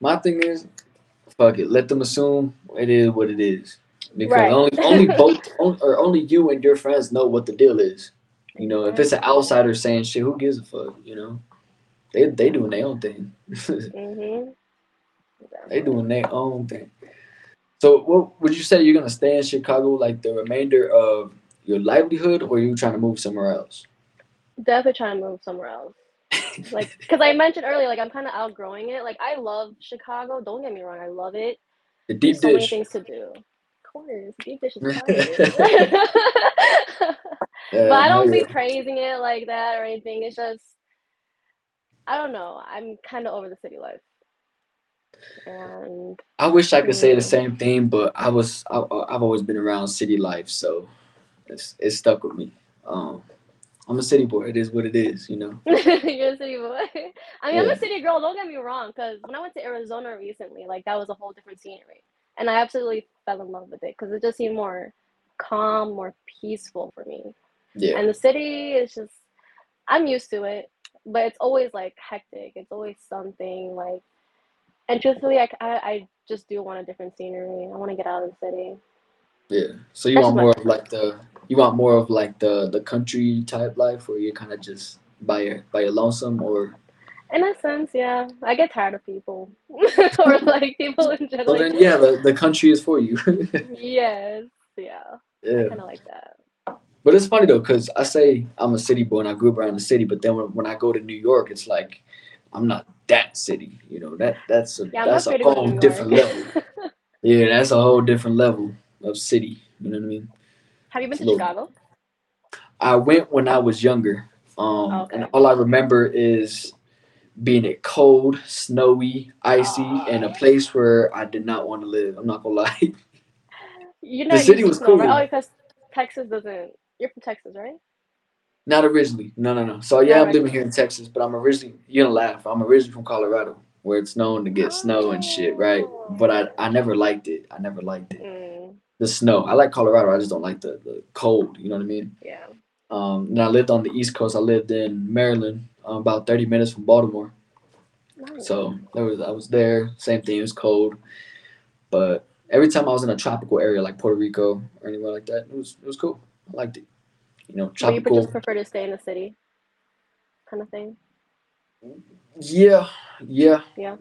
My thing is, fuck it. Let them assume it is what it is. Because Right. only only both on- or only you and your friends know what the deal is. You know, if it's an outsider saying shit, who gives a fuck? You know, they they doing their own thing. Mhm. they doing their own thing. So, what would you say you're gonna stay in Chicago like the remainder of your livelihood, or you trying to move somewhere else? Definitely trying to move somewhere else. Like, because I mentioned earlier, like I'm kind of outgrowing it. Like I love Chicago. Don't get me wrong, I love it. the deep There's so many things to do. Of course, deep dish is fire. Yeah, but I don't be praising it like that or anything. It's just, I don't know. I'm kind of over the city life, and I wish I could say the same thing, but I was I, I've always been around city life, so it's it's stuck with me. Um, I'm a city boy. It is what it is, you know. you're a city boy. I mean, I'm a city girl. Don't get me wrong. Because when I went to Arizona recently, like that was a whole different scenery, and I absolutely fell in love with it because it just seemed more calm, more peaceful for me. Yeah, And the city is just, I'm used to it, but it's always like hectic. It's always something like, and truthfully, I, I, I just do want a different scenery. I want to get out of the city. yeah. So you That's want more of like the you want more of like the the country type life, where you're kind of just by your by your lonesome, or In a sense, yeah, I get tired of people, or like people in general. so then yeah, the, the country is for you. Yes, yeah, yeah. kind of like that. But it's funny though, cause I say I'm a city boy and I grew up around the city, but then when, when I go to New York, it's like I'm not that city. You know that that's a Yeah, that's a afraid to go to whole different level. Yeah, that's a whole different level of city. You know what I mean? Have you been to Little- Chicago? I went when I was younger, um, Okay. and all I remember is being it cold, snowy, icy, and a place where I did not want to live. I'm not gonna lie. You know, The city was Right? cool. Oh, because Texas doesn't. You're from Texas, right? not originally. No, no, no. So yeah, I'm living here in Texas, but I'm originally. You're gonna laugh. I'm originally from Colorado, where it's known to get snow and shit, right? But I, I never liked it. I never liked it. Mm, The snow. I like Colorado. I just don't like the, the cold. You know what I mean? yeah. Um, and I lived on the East Coast. I lived in Maryland, about 30 minutes from Baltimore. Nice. So there was I was there. Same thing. It was cold, but every time I was in a tropical area like Puerto Rico or anywhere like that, it was it was cool. I liked it. You know, But you tropical. just prefer to stay in the city, kind of thing. Yeah, yeah. Yeah.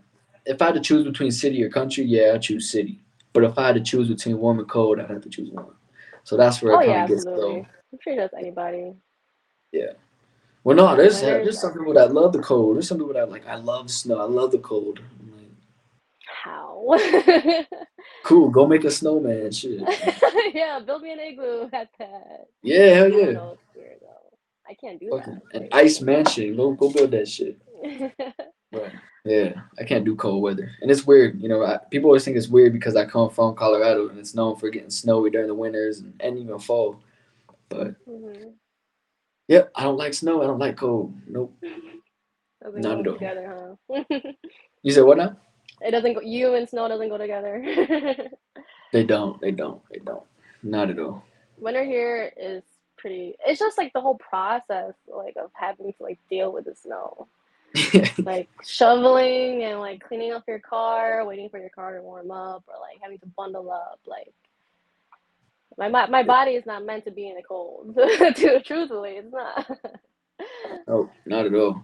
If I had to choose between city or country, yeah, I choose city. But if I had to choose between warm and cold, I'd have to choose warm. So that's where it Oh kind yeah, of gets absolutely. I'm sure that's anybody. Well, no, there's there's some people that love the cold. There's some people that like I love snow. I love the cold. I'm like, How? cool, go make a snowman. Shit. yeah, build me an igloo at that. Yeah, hell I don't yeah. know, it's weird, though. I can't do Fucking that. an ice mansion. Go go build that shit. But yeah, I can't do cold weather, and it's weird. You know, I, people always think it's weird because I come from Colorado and it's known for getting snowy during the winters and, and even fall. But Mhm. Yep, I don't like snow. I don't like cold. Nope. Doesn't Not go at all. together, huh? You said what now? it doesn't go. You and snow doesn't go together. They don't. They don't. They don't. Not at all. Winter here is pretty. It's just like the whole process, like of having to like deal with the snow, like shoveling and like cleaning up your car, waiting for your car to warm up, or like having to bundle up. Like my my, my body is not meant to be in the cold. Truthfully, it's not. no, not at all.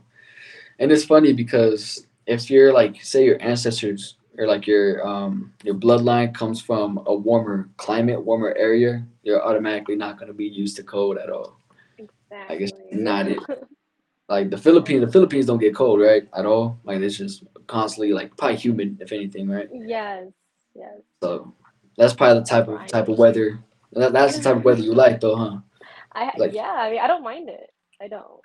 And it's funny because if you're like, say, your ancestors or like your um your bloodline comes from a warmer climate, warmer area, you're automatically not going to be used to cold at all. I guess Exactly. not it. Like the Philippines, the Philippines don't get cold, right? At all. Like it's just constantly like probably humid, if anything, right? Yes. Yes. So That's probably the type of type of weather. That, that's the type of weather you like, though, huh? I Like- yeah, I mean, I don't mind it. I don't.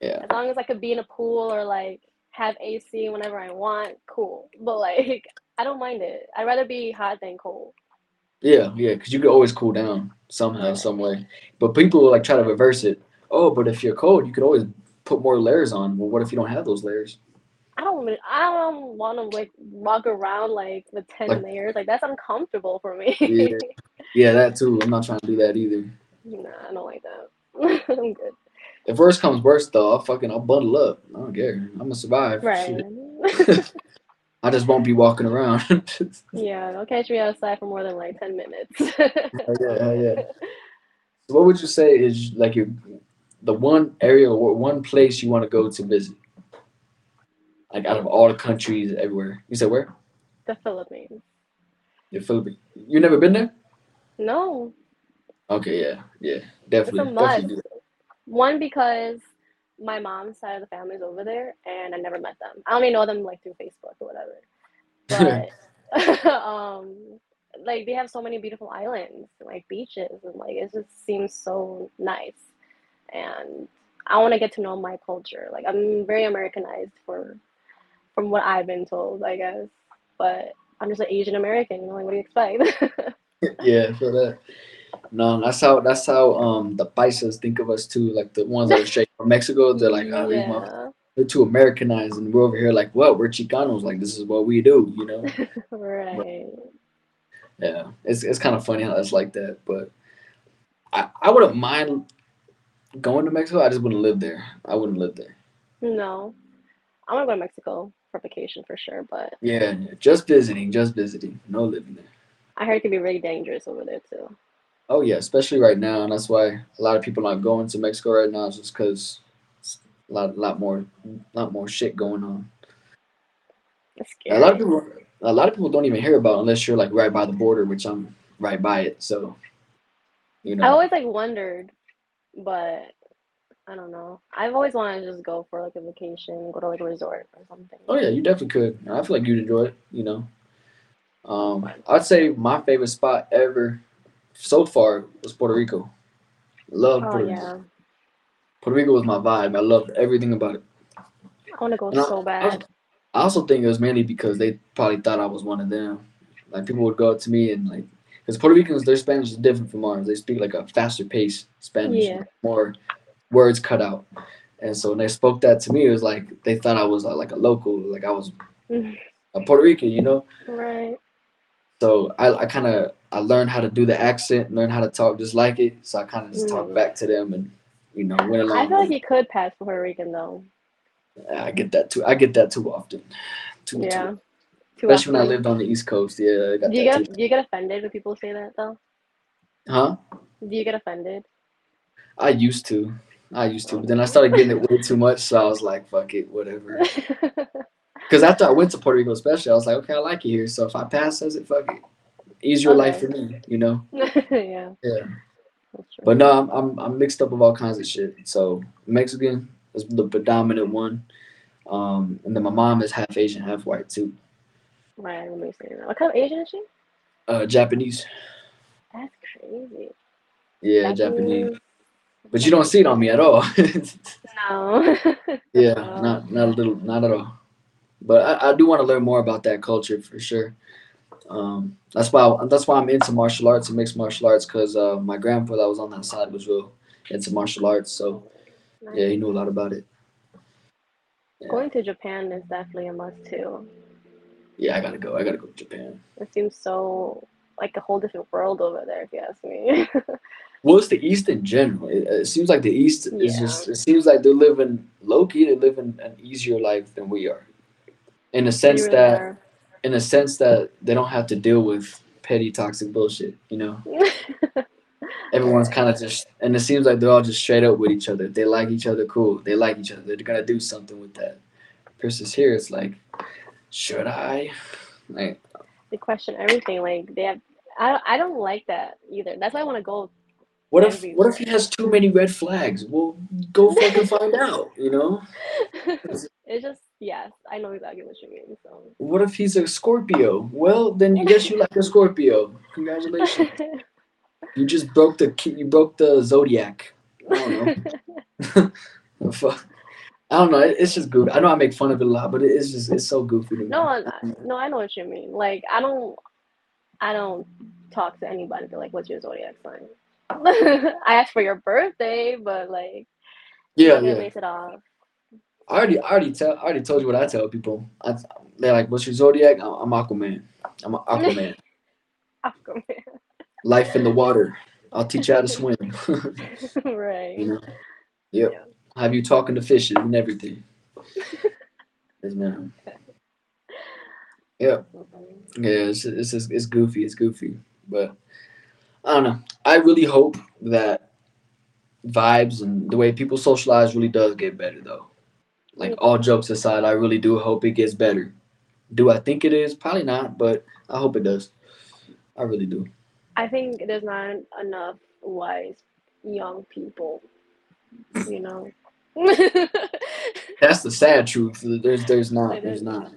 Yeah. As long as I could be in a pool or like have AC whenever I want, cool. But like, I don't mind it. I'd rather be hot than cold. Yeah, yeah, because you could always cool down somehow, Right. some way. But people will like try to reverse it. Oh, but if you're cold, you could always put more layers on. Well, what if you don't have those layers? I don't. I don't want to like walk around like with ten Like- layers. Like that's uncomfortable for me. Yeah. Yeah, that too. I'm not trying to do that either. nah, I don't like that. I'm good. If worst comes worst, though, I'll fucking I'll bundle up. I don't care. I'm gonna survive. Right. I just won't be walking around. yeah. Don't catch me outside for more than like ten minutes. Hell yeah, yeah. So what would you say is like your the one area or one place you want to go to visit? Like out of all the countries everywhere. You said where? the Philippines. The Philippines. You never been there? No, Okay, yeah, yeah, definitely, must. definitely. One because my mom's side of the family's over there, and I never met them. I only know them like through Facebook or whatever. But um, like they have so many beautiful islands, like beaches, and like it just seems so nice. And I want to get to know my culture. Like I'm very Americanized for from what I've been told, I guess. But I'm just an Asian American, you know, like what do you expect? yeah, for that. No, that's how that's how um the paisas think of us too. Like the ones that are straight from Mexico, they're like, oh, yeah, they're too Americanized, and we're over here like, well, we're Chicanos. Like this is what we do, you know. right. Yeah, it's it's kind of funny how it's like that, but I I wouldn't mind going to Mexico. I just wouldn't live there. I wouldn't live there. No, I want to go to Mexico for vacation for sure, but yeah, just visiting, just visiting, no living there. I heard it can be really dangerous over there too. Oh yeah, especially right now, and that's why a lot of people are not going to Mexico right now, just because a lot, lot more, lot more shit going on. A lot of people, a lot of people don't even hear about it unless you're like right by the border, which I'm right by it. So, you know. I always like wondered, but I don't know. I've always wanted to just go for like a vacation, go to like a resort or something. oh yeah, you definitely could. I feel like you'd enjoy it. You know, um, I'd say my favorite spot ever so far was Puerto Rico. Love Oh Puerto Rico. yeah, Puerto Rico was my vibe. I loved everything about it. I want to go And so I bad. I also think it was mainly because they probably thought I was one of them. Like people would go up to me and like, because Puerto Ricans, their Spanish is different from ours. They speak like a faster pace Spanish, Yeah. more words cut out. And so when they spoke that to me, it was like they thought I was uh, like a local, like I was a Puerto Rican, you know. Right. So I, I kind of I learned how to do the accent, learn how to talk just like it. So I kind of just talk Mm. back to them and you know went along. I feel like you could pass for Puerto Rican though. I get that too. I get that too often. Too, Yeah. Too Especially when I lived on the East Coast. Yeah, I got Do you get too. do you get offended when people say that though? Huh? Do you get offended? I used to. I used to. But then I started getting it way too much. So I was like, fuck it, whatever. Because after I went to Puerto Rico, especially, I was like, okay, I like it here. So if I pass as it, fuck it. Easier life for me, you know? yeah. Yeah. But no, I'm, I'm, I'm mixed up with all kinds of shit. So Mexican is the predominant one. Um, and then my mom is half Asian, half white too. Right, let me see. What kind of Asian is she? Uh, Japanese. That's crazy. Yeah, Japanese. But you don't see it on me at all. No. Yeah, not not a little, not at all. But I, I do want to learn more about that culture for sure. Um, that's why that's why I'm into martial arts and mixed martial arts because uh, my grandpa that was on that side was real into martial arts. So yeah, he knew a lot about it. Yeah. Going to Japan is definitely a must too. Yeah, I gotta go. I gotta go to Japan. It seems so like a whole different world over there, if you ask me. Well, it's the East in general. It, it seems like the East is Yeah. just. It seems like they're living low key. They're living an easier life than we are, in a sense really that are. in a sense that they don't have to deal with petty toxic bullshit. You know. everyone's kind of just and it seems like they're all just straight up with each other they like each other cool they like each other they're gonna do something with that versus here it's like should i like they question everything. Like they have. I I don't like that either. That's why I want to go. what if what if he has too many red flags well go fucking find out you know it's just yes, I know exactly what you mean. So. What if he's a Scorpio? Well, then you guess you like a Scorpio. Congratulations. You just broke the you broke the zodiac. I don't know. Fuck. I don't know. It's just goofy. I know I make fun of it a lot, but it's just it's so goofy to me. no, I- no, I know what you mean. Like, I don't, I don't talk to anybody. Be like, "What's your zodiac sign?" I asked for your birthday, but like, yeah, you yeah. base it off. I already, I already tell, I already told you what I tell people. I, they're like, "What's your zodiac?" I'm, I'm Aquaman. I'm Aquaman. Aquaman. Life in the water. I'll teach you how to swim. right. you know. Yep. Yeah. Have you talking to fishes and everything. yes, ma'am. Yeah, yeah. It's it's it's goofy. It's goofy, but I don't know. I really hope that vibes and the way people socialize really does get better, though. Like all jokes aside, I really do hope it gets better. Do I think it is? Probably not, but I hope it does. I really do. I think there's not enough wise young people. You know. That's the sad truth. There's there's not there's not.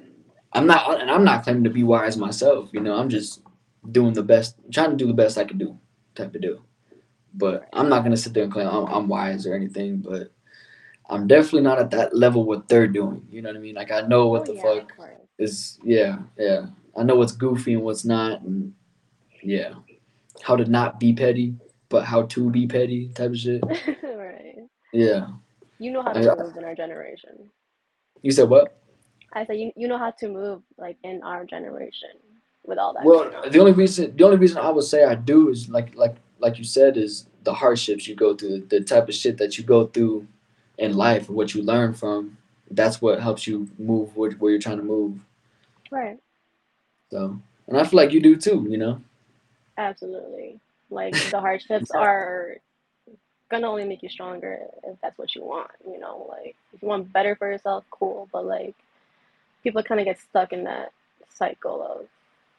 I'm not and I'm not claiming to be wise myself. You know, I'm just doing the best, trying to do the best I can do, type of deal. But I'm not gonna sit there and claim I'm, I'm wise or anything. But I'm definitely not at that level what they're doing. You know what I mean? Like I know what Oh, the yeah, fuck is. Yeah, yeah. I know what's goofy and what's not, and yeah, how to not be petty, but how to be petty type of shit. right. Yeah. You know how to Yeah. move in our generation. You said what? I said you you know how to move like in our generation with all that. Well, on. the only reason the only reason I would say I do is like like like you said is the hardships you go through, the type of shit that you go through in life, what you learn from. That's what helps you move where, where you're trying to move. right. So, and I feel like you do too. You know. Absolutely. Like the hardships are gonna only make you stronger if that's what you want, you know, like if you want better for yourself, cool. But like people kinda get stuck in that cycle of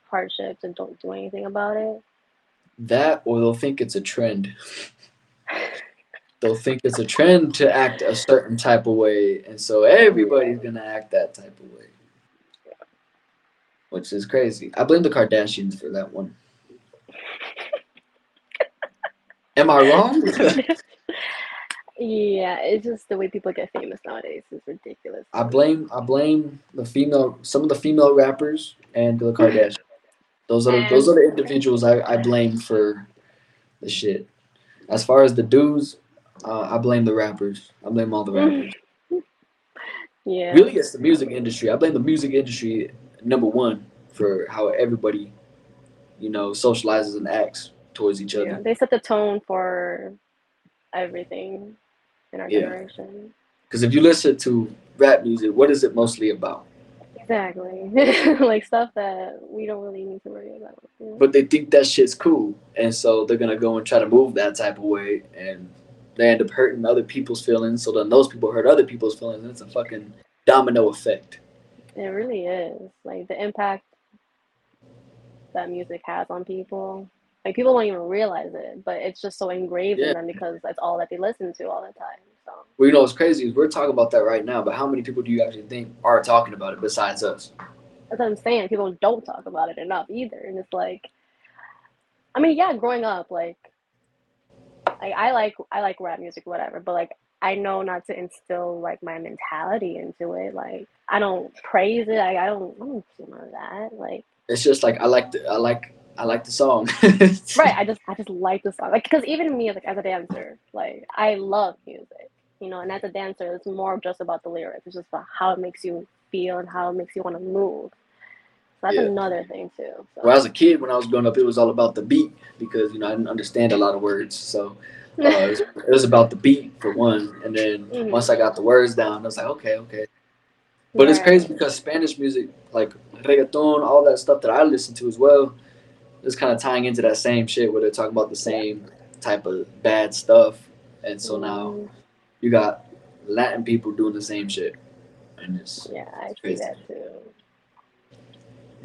hardships and don't do anything about it. That or they'll think it's a trend. They'll think it's a trend to act a certain type of way, and so everybody's gonna act that type of way. Which is crazy. I blame the Kardashians for that one. Am I wrong? Yeah, it's just the way people get famous nowadays is ridiculous. I blame I blame the female some of the female rappers and the Kardashians. Those are the, those are the individuals I, I blame for the shit. As far as the dudes, uh, I blame the rappers. I blame all the rappers. Yeah. Really, it's the music industry. I blame the music industry number one for how everybody, you know, socializes and acts towards each Yeah, other. they set the tone for everything in our Yeah. generation. Because if you listen to rap music, what is it mostly about? Exactly. like stuff that we don't really need to worry about. know? but they think that shit's cool, and so they're gonna go and try to move that type of way, and they end up hurting other people's feelings. So then those people hurt other people's feelings, and it's a fucking domino effect. It really is. Like the impact that music has on people. Like people don't even realize it, but it's just so engraved Yeah. in them because that's all that they listen to all the time. So Well, you know what's crazy is we're talking about that right now, but how many people do you actually think are talking about it besides us? that's what I'm saying. People don't talk about it enough either. And it's like I mean, yeah, growing up, like I, I like I like rap music, whatever, but like I know not to instill like my mentality into it. Like I don't praise it. I, I don't I don't do none of that. Like It's just like I like the I like I like the song. right i just i just like the song like because even me like as a dancer like i love music you know and as a dancer it's more just about the lyrics it's just about how it makes you feel and how it makes you want to move so that's Yeah. another thing too so. When I was a kid, when I was growing up, it was all about the beat because you know I didn't understand a lot of words, so uh, it, was, it was about the beat for one. And then Mhm. once I got the words down, I was like, okay, okay. But it's crazy because Spanish music, like reggaeton, all that stuff that I listen to as well, is kind of tying into that same shit where they're talking about the same type of bad stuff. And so now Mhm. you got Latin people doing the same shit. And it's, yeah i see that too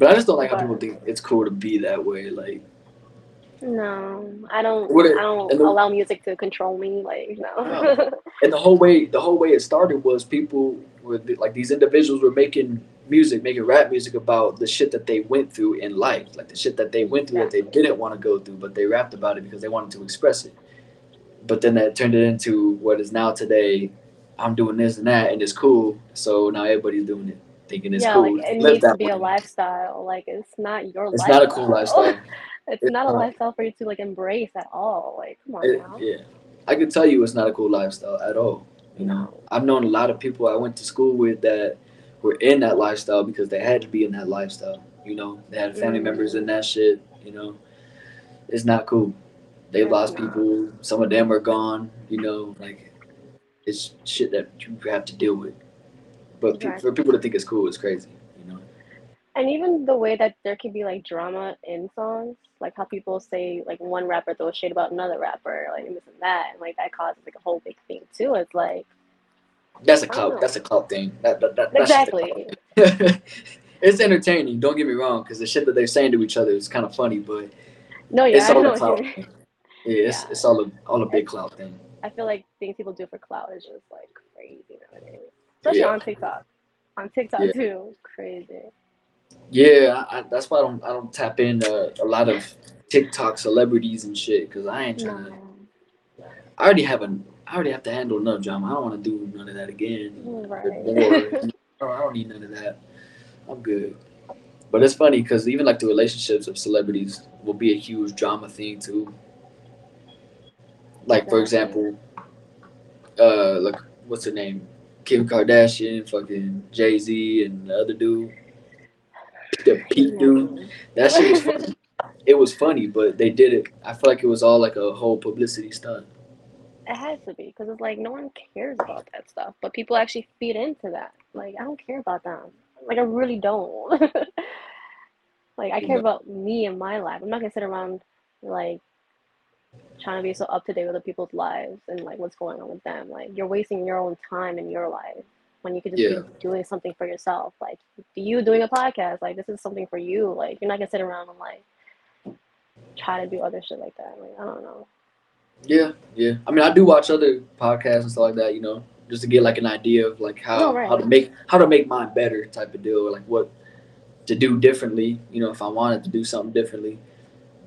but I just don't like how people think it's cool to be that way. Like, no i don't it- i don't the- allow music to control me like no No. and the whole way, the whole way it started was people where the, like these individuals were making music, making rap music about the shit that they went through in life, like the shit that they went through that they didn't want to go through, but they rapped about it because they wanted to express it. But then that turned it into what is now today. I'm doing this and that, and it's cool. So now everybody's doing it, thinking it's yeah, cool. like it Live needs to be a lifestyle. Like it's not your life. It's lifestyle. not a cool lifestyle. it's It's not a lifestyle for you to like embrace at all. Like come on It- now. yeah, I can tell you it's not a cool lifestyle at all. You know, I've known a lot of people I went to school with that were in that lifestyle because they had to be in that lifestyle. You know, they had family Mm. members in that shit. You know, it's not cool. They lost people. Some of them are gone. You know, like it's shit that you have to deal with. But pe- for people to think it's cool, it's crazy. You know. And even the way that there can be like drama in songs, like how people say like one rapper throws shade about another rapper, like this and that, and like that causes like a whole big thing too. It's like That's a clout. That's a clout thing. That, that, that, that's exactly. it's entertaining. Don't get me wrong, because the shit that they're saying to each other is kind of funny, but No, yeah, it's I all a clout. you mean. thing. Yeah, it's, Yeah. it's all a all a big clout thing. I feel like things people do for clout is just like crazy nowadays, especially Yeah. on TikTok. On TikTok Yeah. too, crazy. Yeah, I, I, that's why I don't I don't tap in a lot of TikTok celebrities and shit because I ain't trying to. No. I already have a I already have to handle enough drama. I don't want to do none of that again. Right. I don't need none of that. I'm good. But it's funny because even like the relationships of celebrities will be a huge drama thing too. Like for example, uh, like what's her name? Kim Kardashian, fucking Jay Z, and the other dude, the Pete dude. That shit was funny. It was funny, but they did it. I feel like it was all like a whole publicity stunt. It has to be because it's like no one cares about that stuff, but people actually feed into that. Like I don't care about them. Like I really don't. like I care about me and my life. I'm not gonna sit around like trying to be so up to date with the people's lives and like what's going on with them. Like you're wasting your own time in your life when you could just Yeah. be doing something for yourself. Like you doing a podcast, like this is something for you. Like you're not gonna sit around and like try to do other shit like that. Like I don't know. Yeah, yeah. I mean, I do watch other podcasts and stuff like that. You know, just to get like an idea of like how Oh, right. how to make how to make mine better type of deal, or like what to do differently. You know, if I wanted to do something differently,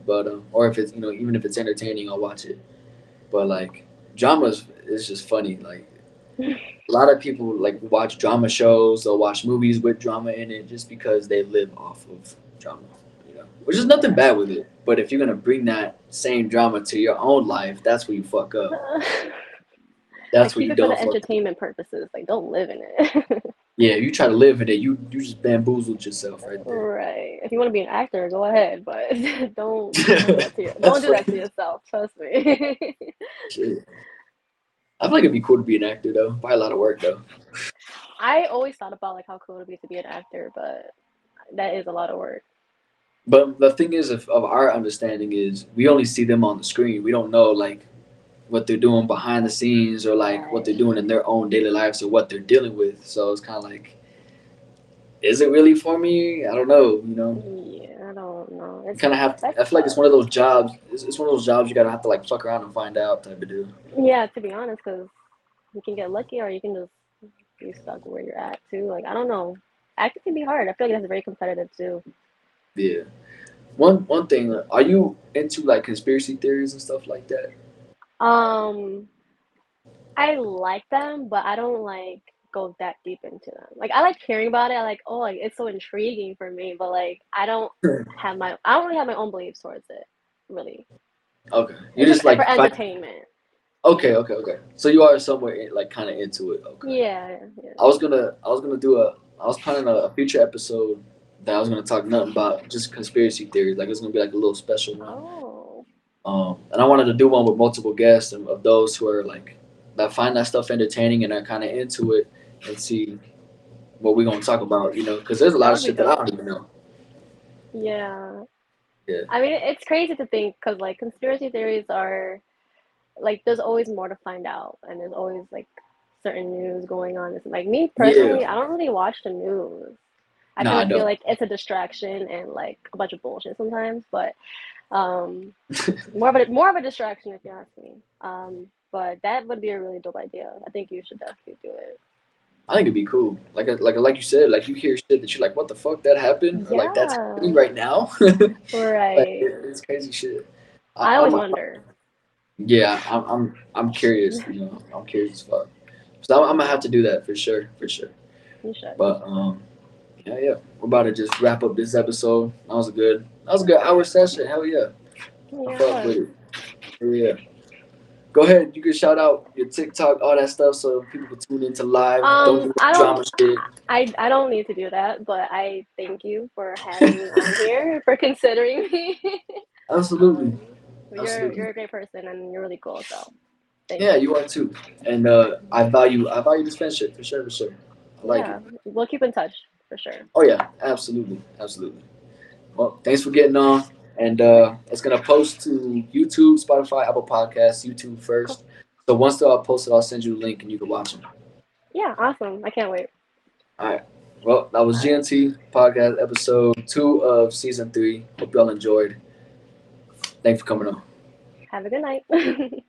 but um, or if it's you know even if it's entertaining, I'll watch it. But like dramas is just funny. Like a lot of people like watch drama shows or watch movies with drama in it just because they live off of drama. You know, which is nothing bad with it. But if you're gonna bring that same drama to your own life, that's where you fuck up. That's like, keep you for don't up. entertainment purposes. Like, don't live in it. Yeah, you try to live in it, you you just bamboozled yourself right there. right. If you want to be an actor, go ahead, but don't, don't do that to, your, don't do that to yourself. Trust me. Shit. I feel like it'd be cool to be an actor though. Probably a lot of work though. I always thought about like how cool it'd be to be an actor, but that is a lot of work. But the thing is, of, of our understanding is we only see them on the screen. We don't know like what they're doing behind the scenes or like what they're doing in their own daily lives or what they're dealing with. So it's kind of like, is it really for me? I don't know. You know, Yeah, I don't know. It's kind of have. To, I feel like it's one of those jobs. It's, it's one of those jobs you gotta have to like fuck around and find out type of deal. yeah, to be honest, because you can get lucky or you can just be stuck where you're at too. Like, I don't know. Acting can be hard. I feel like that's very competitive too. Yeah. One one thing, are you into like conspiracy theories and stuff like that? Um, I like them, but I don't like go that deep into them. Like I like hearing about it. I like, oh, like it's so intriguing for me, but like I don't have my I don't really have my own beliefs towards it. Really, Okay, you it's just like for find- entertainment. okay, okay, okay. So you are somewhere in, like kind of into it. Okay. Yeah, yeah. I was gonna I was gonna do a I was planning a, a future episode that I was gonna talk nothing about just conspiracy theories. Like it's gonna be like a little special one. Oh, Um, and I wanted to do one with multiple guests and of those who are like that find that stuff entertaining and are kind of into it and see what we're gonna talk about. You know, because there's a lot of shit that I don't even know. yeah. Yeah. I mean, it's crazy to think because like conspiracy theories are like there's always more to find out, and there's always like certain news going on. It's like me personally, I don't really watch the news. I kind of feel like it's a distraction and like a bunch of bullshit sometimes, but um, more of a more of a distraction if you ask me. Um, but that would be a really dope idea. I think you should definitely do it. I think it'd be cool. Like like like you said, like you hear shit that you're like, what the fuck that happened? Or like that's happening right now. Right. it- it's crazy shit. I always I'm- wonder. Yeah, I'm I'm I'm curious. You know, I'm curious as fuck. So I'm, I'm gonna have to do that for sure, for sure. You should. But um, yeah, yeah, we're about to just wrap up this episode. That was a good, that was a good hour session. Hell yeah, I fuck with Yeah. it. Hell yeah. Go ahead, you can shout out your TikTok, all that stuff, so people can tune into live. Um, don't do I the don't- shit. I, I don't need to do that, but I thank you for having me on here, for considering me. Absolutely. Um, you're, Absolutely. you're a great person and you're really cool, so thank Yeah, you are too. And uh, I value, I value this friendship for sure, for sure. I like yeah, it. we'll keep in touch for sure. Oh yeah, absolutely, absolutely. Well, thanks for getting on, and uh, it's gonna post to YouTube, Spotify, Apple Podcasts, YouTube first. So once they're all posted, I'll send you a link and you can watch them. Yeah, awesome. I can't wait. All right. Well, that was GNT podcast episode two of season three. Hope y'all enjoyed. Thanks for coming on. Have a good night.